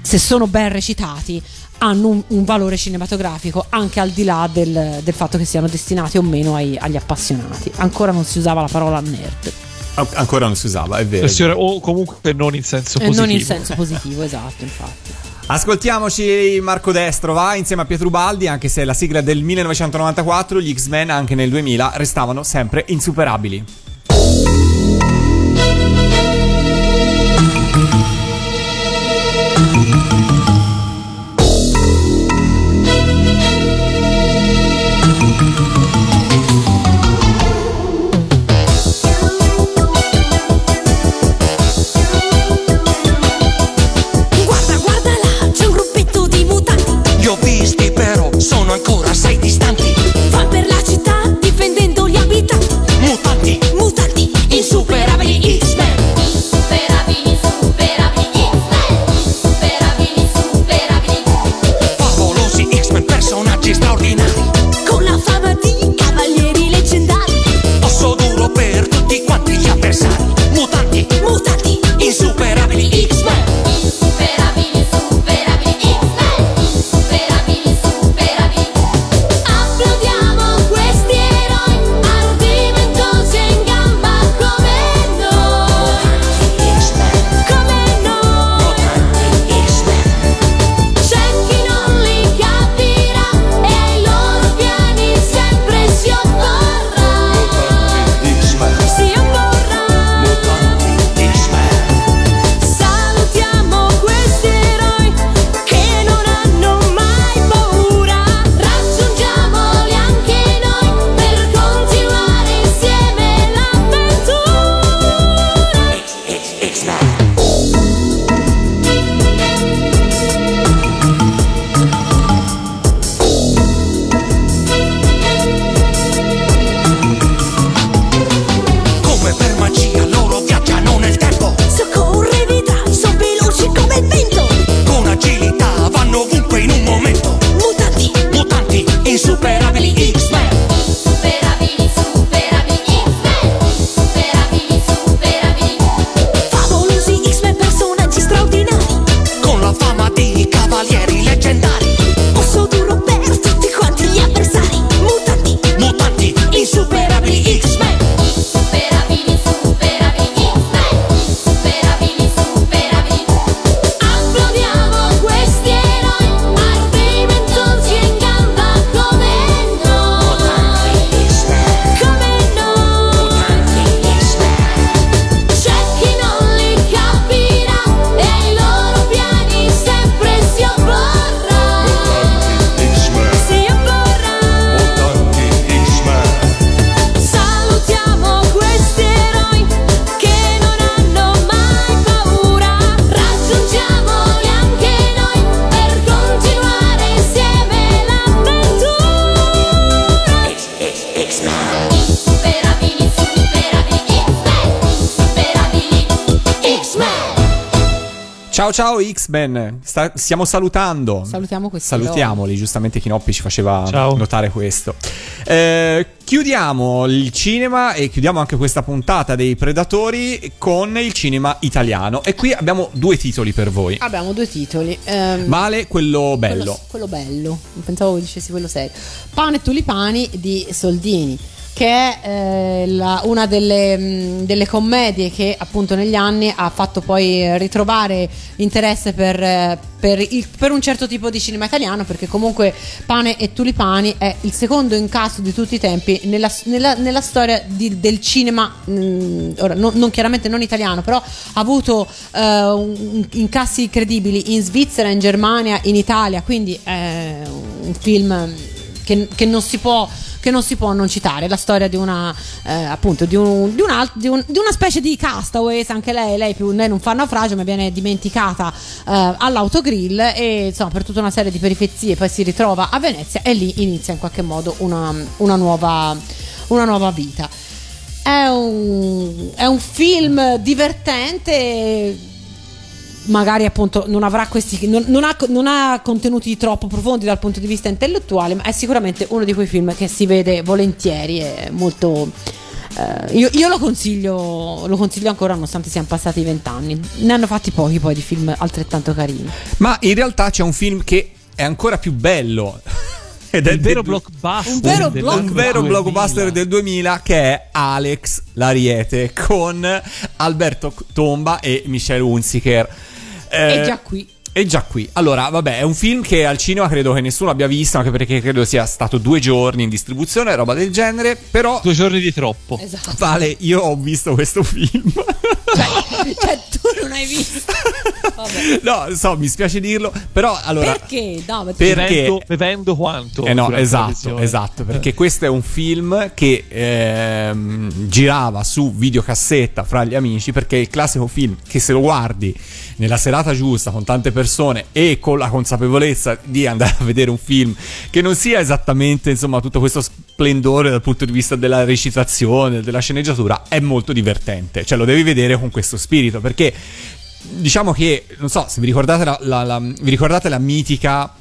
se sono ben recitati hanno un, un valore cinematografico anche al di là del, del fatto che siano destinati o meno ai- agli appassionati. Ancora non si usava la parola nerd, An- Ancora non si usava, è vero. Versione- o comunque non in senso e positivo. non in senso positivo, esatto, infatti. Ascoltiamoci Marco Destro, va insieme a Pietro Baldi, anche se la sigla del 1994, gli X-Men anche nel 2000 restavano sempre insuperabili. Ciao X-Men, Sta- stiamo salutando. Salutiamo questi Salutiamoli, giustamente Chinoppi ci faceva Ciao. notare questo. Eh, chiudiamo il cinema e chiudiamo anche questa puntata dei Predatori con il cinema italiano. E qui abbiamo due titoli per voi. Abbiamo due titoli. Ehm, Vale quello bello. Quello, quello bello, pensavo dicessi quello serio. Pane e tulipani di Soldini, che è eh, la- una delle, mh, delle commedie che appunto negli anni ha fatto poi ritrovare interesse per, eh, per il- per un certo tipo di cinema italiano, perché comunque Pane e tulipani è il secondo incasso di tutti i tempi nella, nella- nella storia di- del cinema, mh, ora non, non chiaramente non italiano, però ha avuto eh, un- incassi credibili in Svizzera, in Germania, in Italia, quindi è un film che, che non si può che non si può non citare la storia di una eh, appunto di, un, di, un alt- di un- di una specie di castaways anche lei lei, più, lei non fa naufragio ma viene dimenticata eh, all'autogrill e insomma per tutta una serie di peripezie poi si ritrova a Venezia e lì inizia in qualche modo una, una nuova una nuova vita. È un, è un film divertente magari appunto non avrà questi non, non ha, non ha contenuti troppo profondi dal punto di vista intellettuale ma è sicuramente uno di quei film che si vede volentieri e molto eh, io, io lo consiglio lo consiglio ancora nonostante siano passati vent'anni ne hanno fatti pochi poi di film altrettanto carini Ma in realtà c'è un film che è ancora più bello. Ed è Il vero del- blockbuster. Un vero del- blockbuster. un vero 2000. blockbuster del 2000 che è Alex Lariete con Alberto Tomba e Michelle Hunziker. Eh, e già qui E già qui. Allora, vabbè, è un film che al cinema credo che nessuno abbia visto, anche perché credo sia stato due giorni in distribuzione, roba del genere. Però, Due giorni di troppo. esatto Vale, io ho visto questo film. cioè, cioè, tu non hai visto Vabbè. no, so, mi spiace dirlo, però allora... perché no, Perché- Bevendo, bevendo quanto? Eh no, esatto, esatto, perché questo è un film che ehm, girava su videocassetta fra gli amici, perché è il classico film che se lo guardi nella serata giusta con tante persone e con la consapevolezza di andare a vedere un film che non sia esattamente insomma tutto questo splendore dal punto di vista della recitazione, della sceneggiatura, è molto divertente, cioè lo devi vedere con questo spirito, perché diciamo che, non so, se vi ricordate la, la- la- vi ricordate la mitica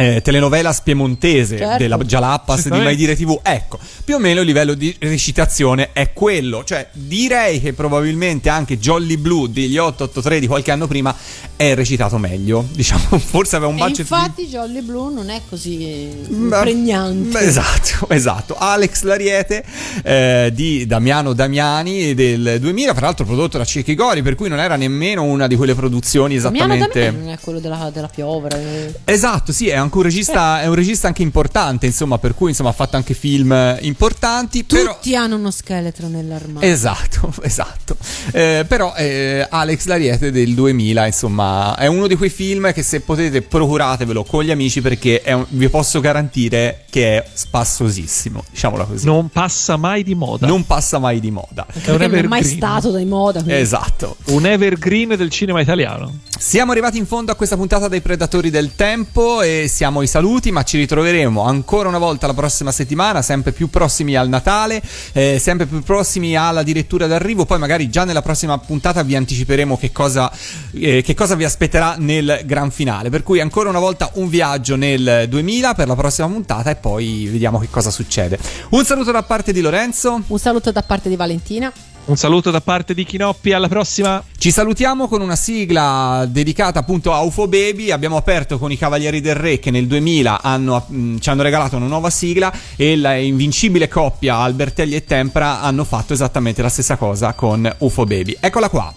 eh, telenovela spiemontese Certo. della Jalappas di Mai. Dire TV, ecco, più o meno il livello di recitazione è quello, cioè direi che probabilmente anche Jolly Blue degli 883 di qualche anno prima è recitato meglio, diciamo, forse aveva un e budget di- infatti Jolly Blue non è così Beh, pregnante beh, Esatto, esatto. Alex Lariete eh, di Damiano Damiani del 2000, fra l'altro prodotto da Cecchi Gori, per cui non era nemmeno una di quelle produzioni esattamente... Damiano non è quello della, della piovra eh. Esatto, sì, è anche un regista, è un regista anche importante, insomma, per cui insomma ha fatto anche film eh, importanti, però... tutti hanno uno scheletro nell'armadio Esatto, esatto. Eh, però eh, Alex Lariete del 2000, insomma, è uno di quei film che se potete procuratevelo con gli amici perché è un- vi posso garantire che è spassosissimo, diciamola così. Non passa mai di moda. Non passa mai di moda. È un è mai evergreen. stato dai moda quindi- Esatto. Un evergreen del cinema italiano. Siamo arrivati in fondo a questa puntata dei Predatori del Tempo e siamo i saluti, ma ci ritroveremo ancora una volta la prossima settimana, sempre più prossimi al Natale, eh, sempre più prossimi alla direttura d'arrivo, poi magari già nella prossima puntata vi anticiperemo che cosa, eh, che cosa vi aspetterà nel gran finale. Per cui ancora una volta un viaggio nel 2000 per la prossima puntata e poi vediamo che cosa succede. Un saluto da parte di Lorenzo. un saluto da parte di Valentina Un saluto da parte di Chinoppi, alla prossima. Ci salutiamo con una sigla dedicata appunto a UFO Baby. Abbiamo aperto con i Cavalieri del Re che nel 2000 hanno, mh, ci hanno regalato una nuova sigla e la invincibile coppia Albertelli e Tempra hanno fatto esattamente la stessa cosa con UFO Baby. Eccola qua.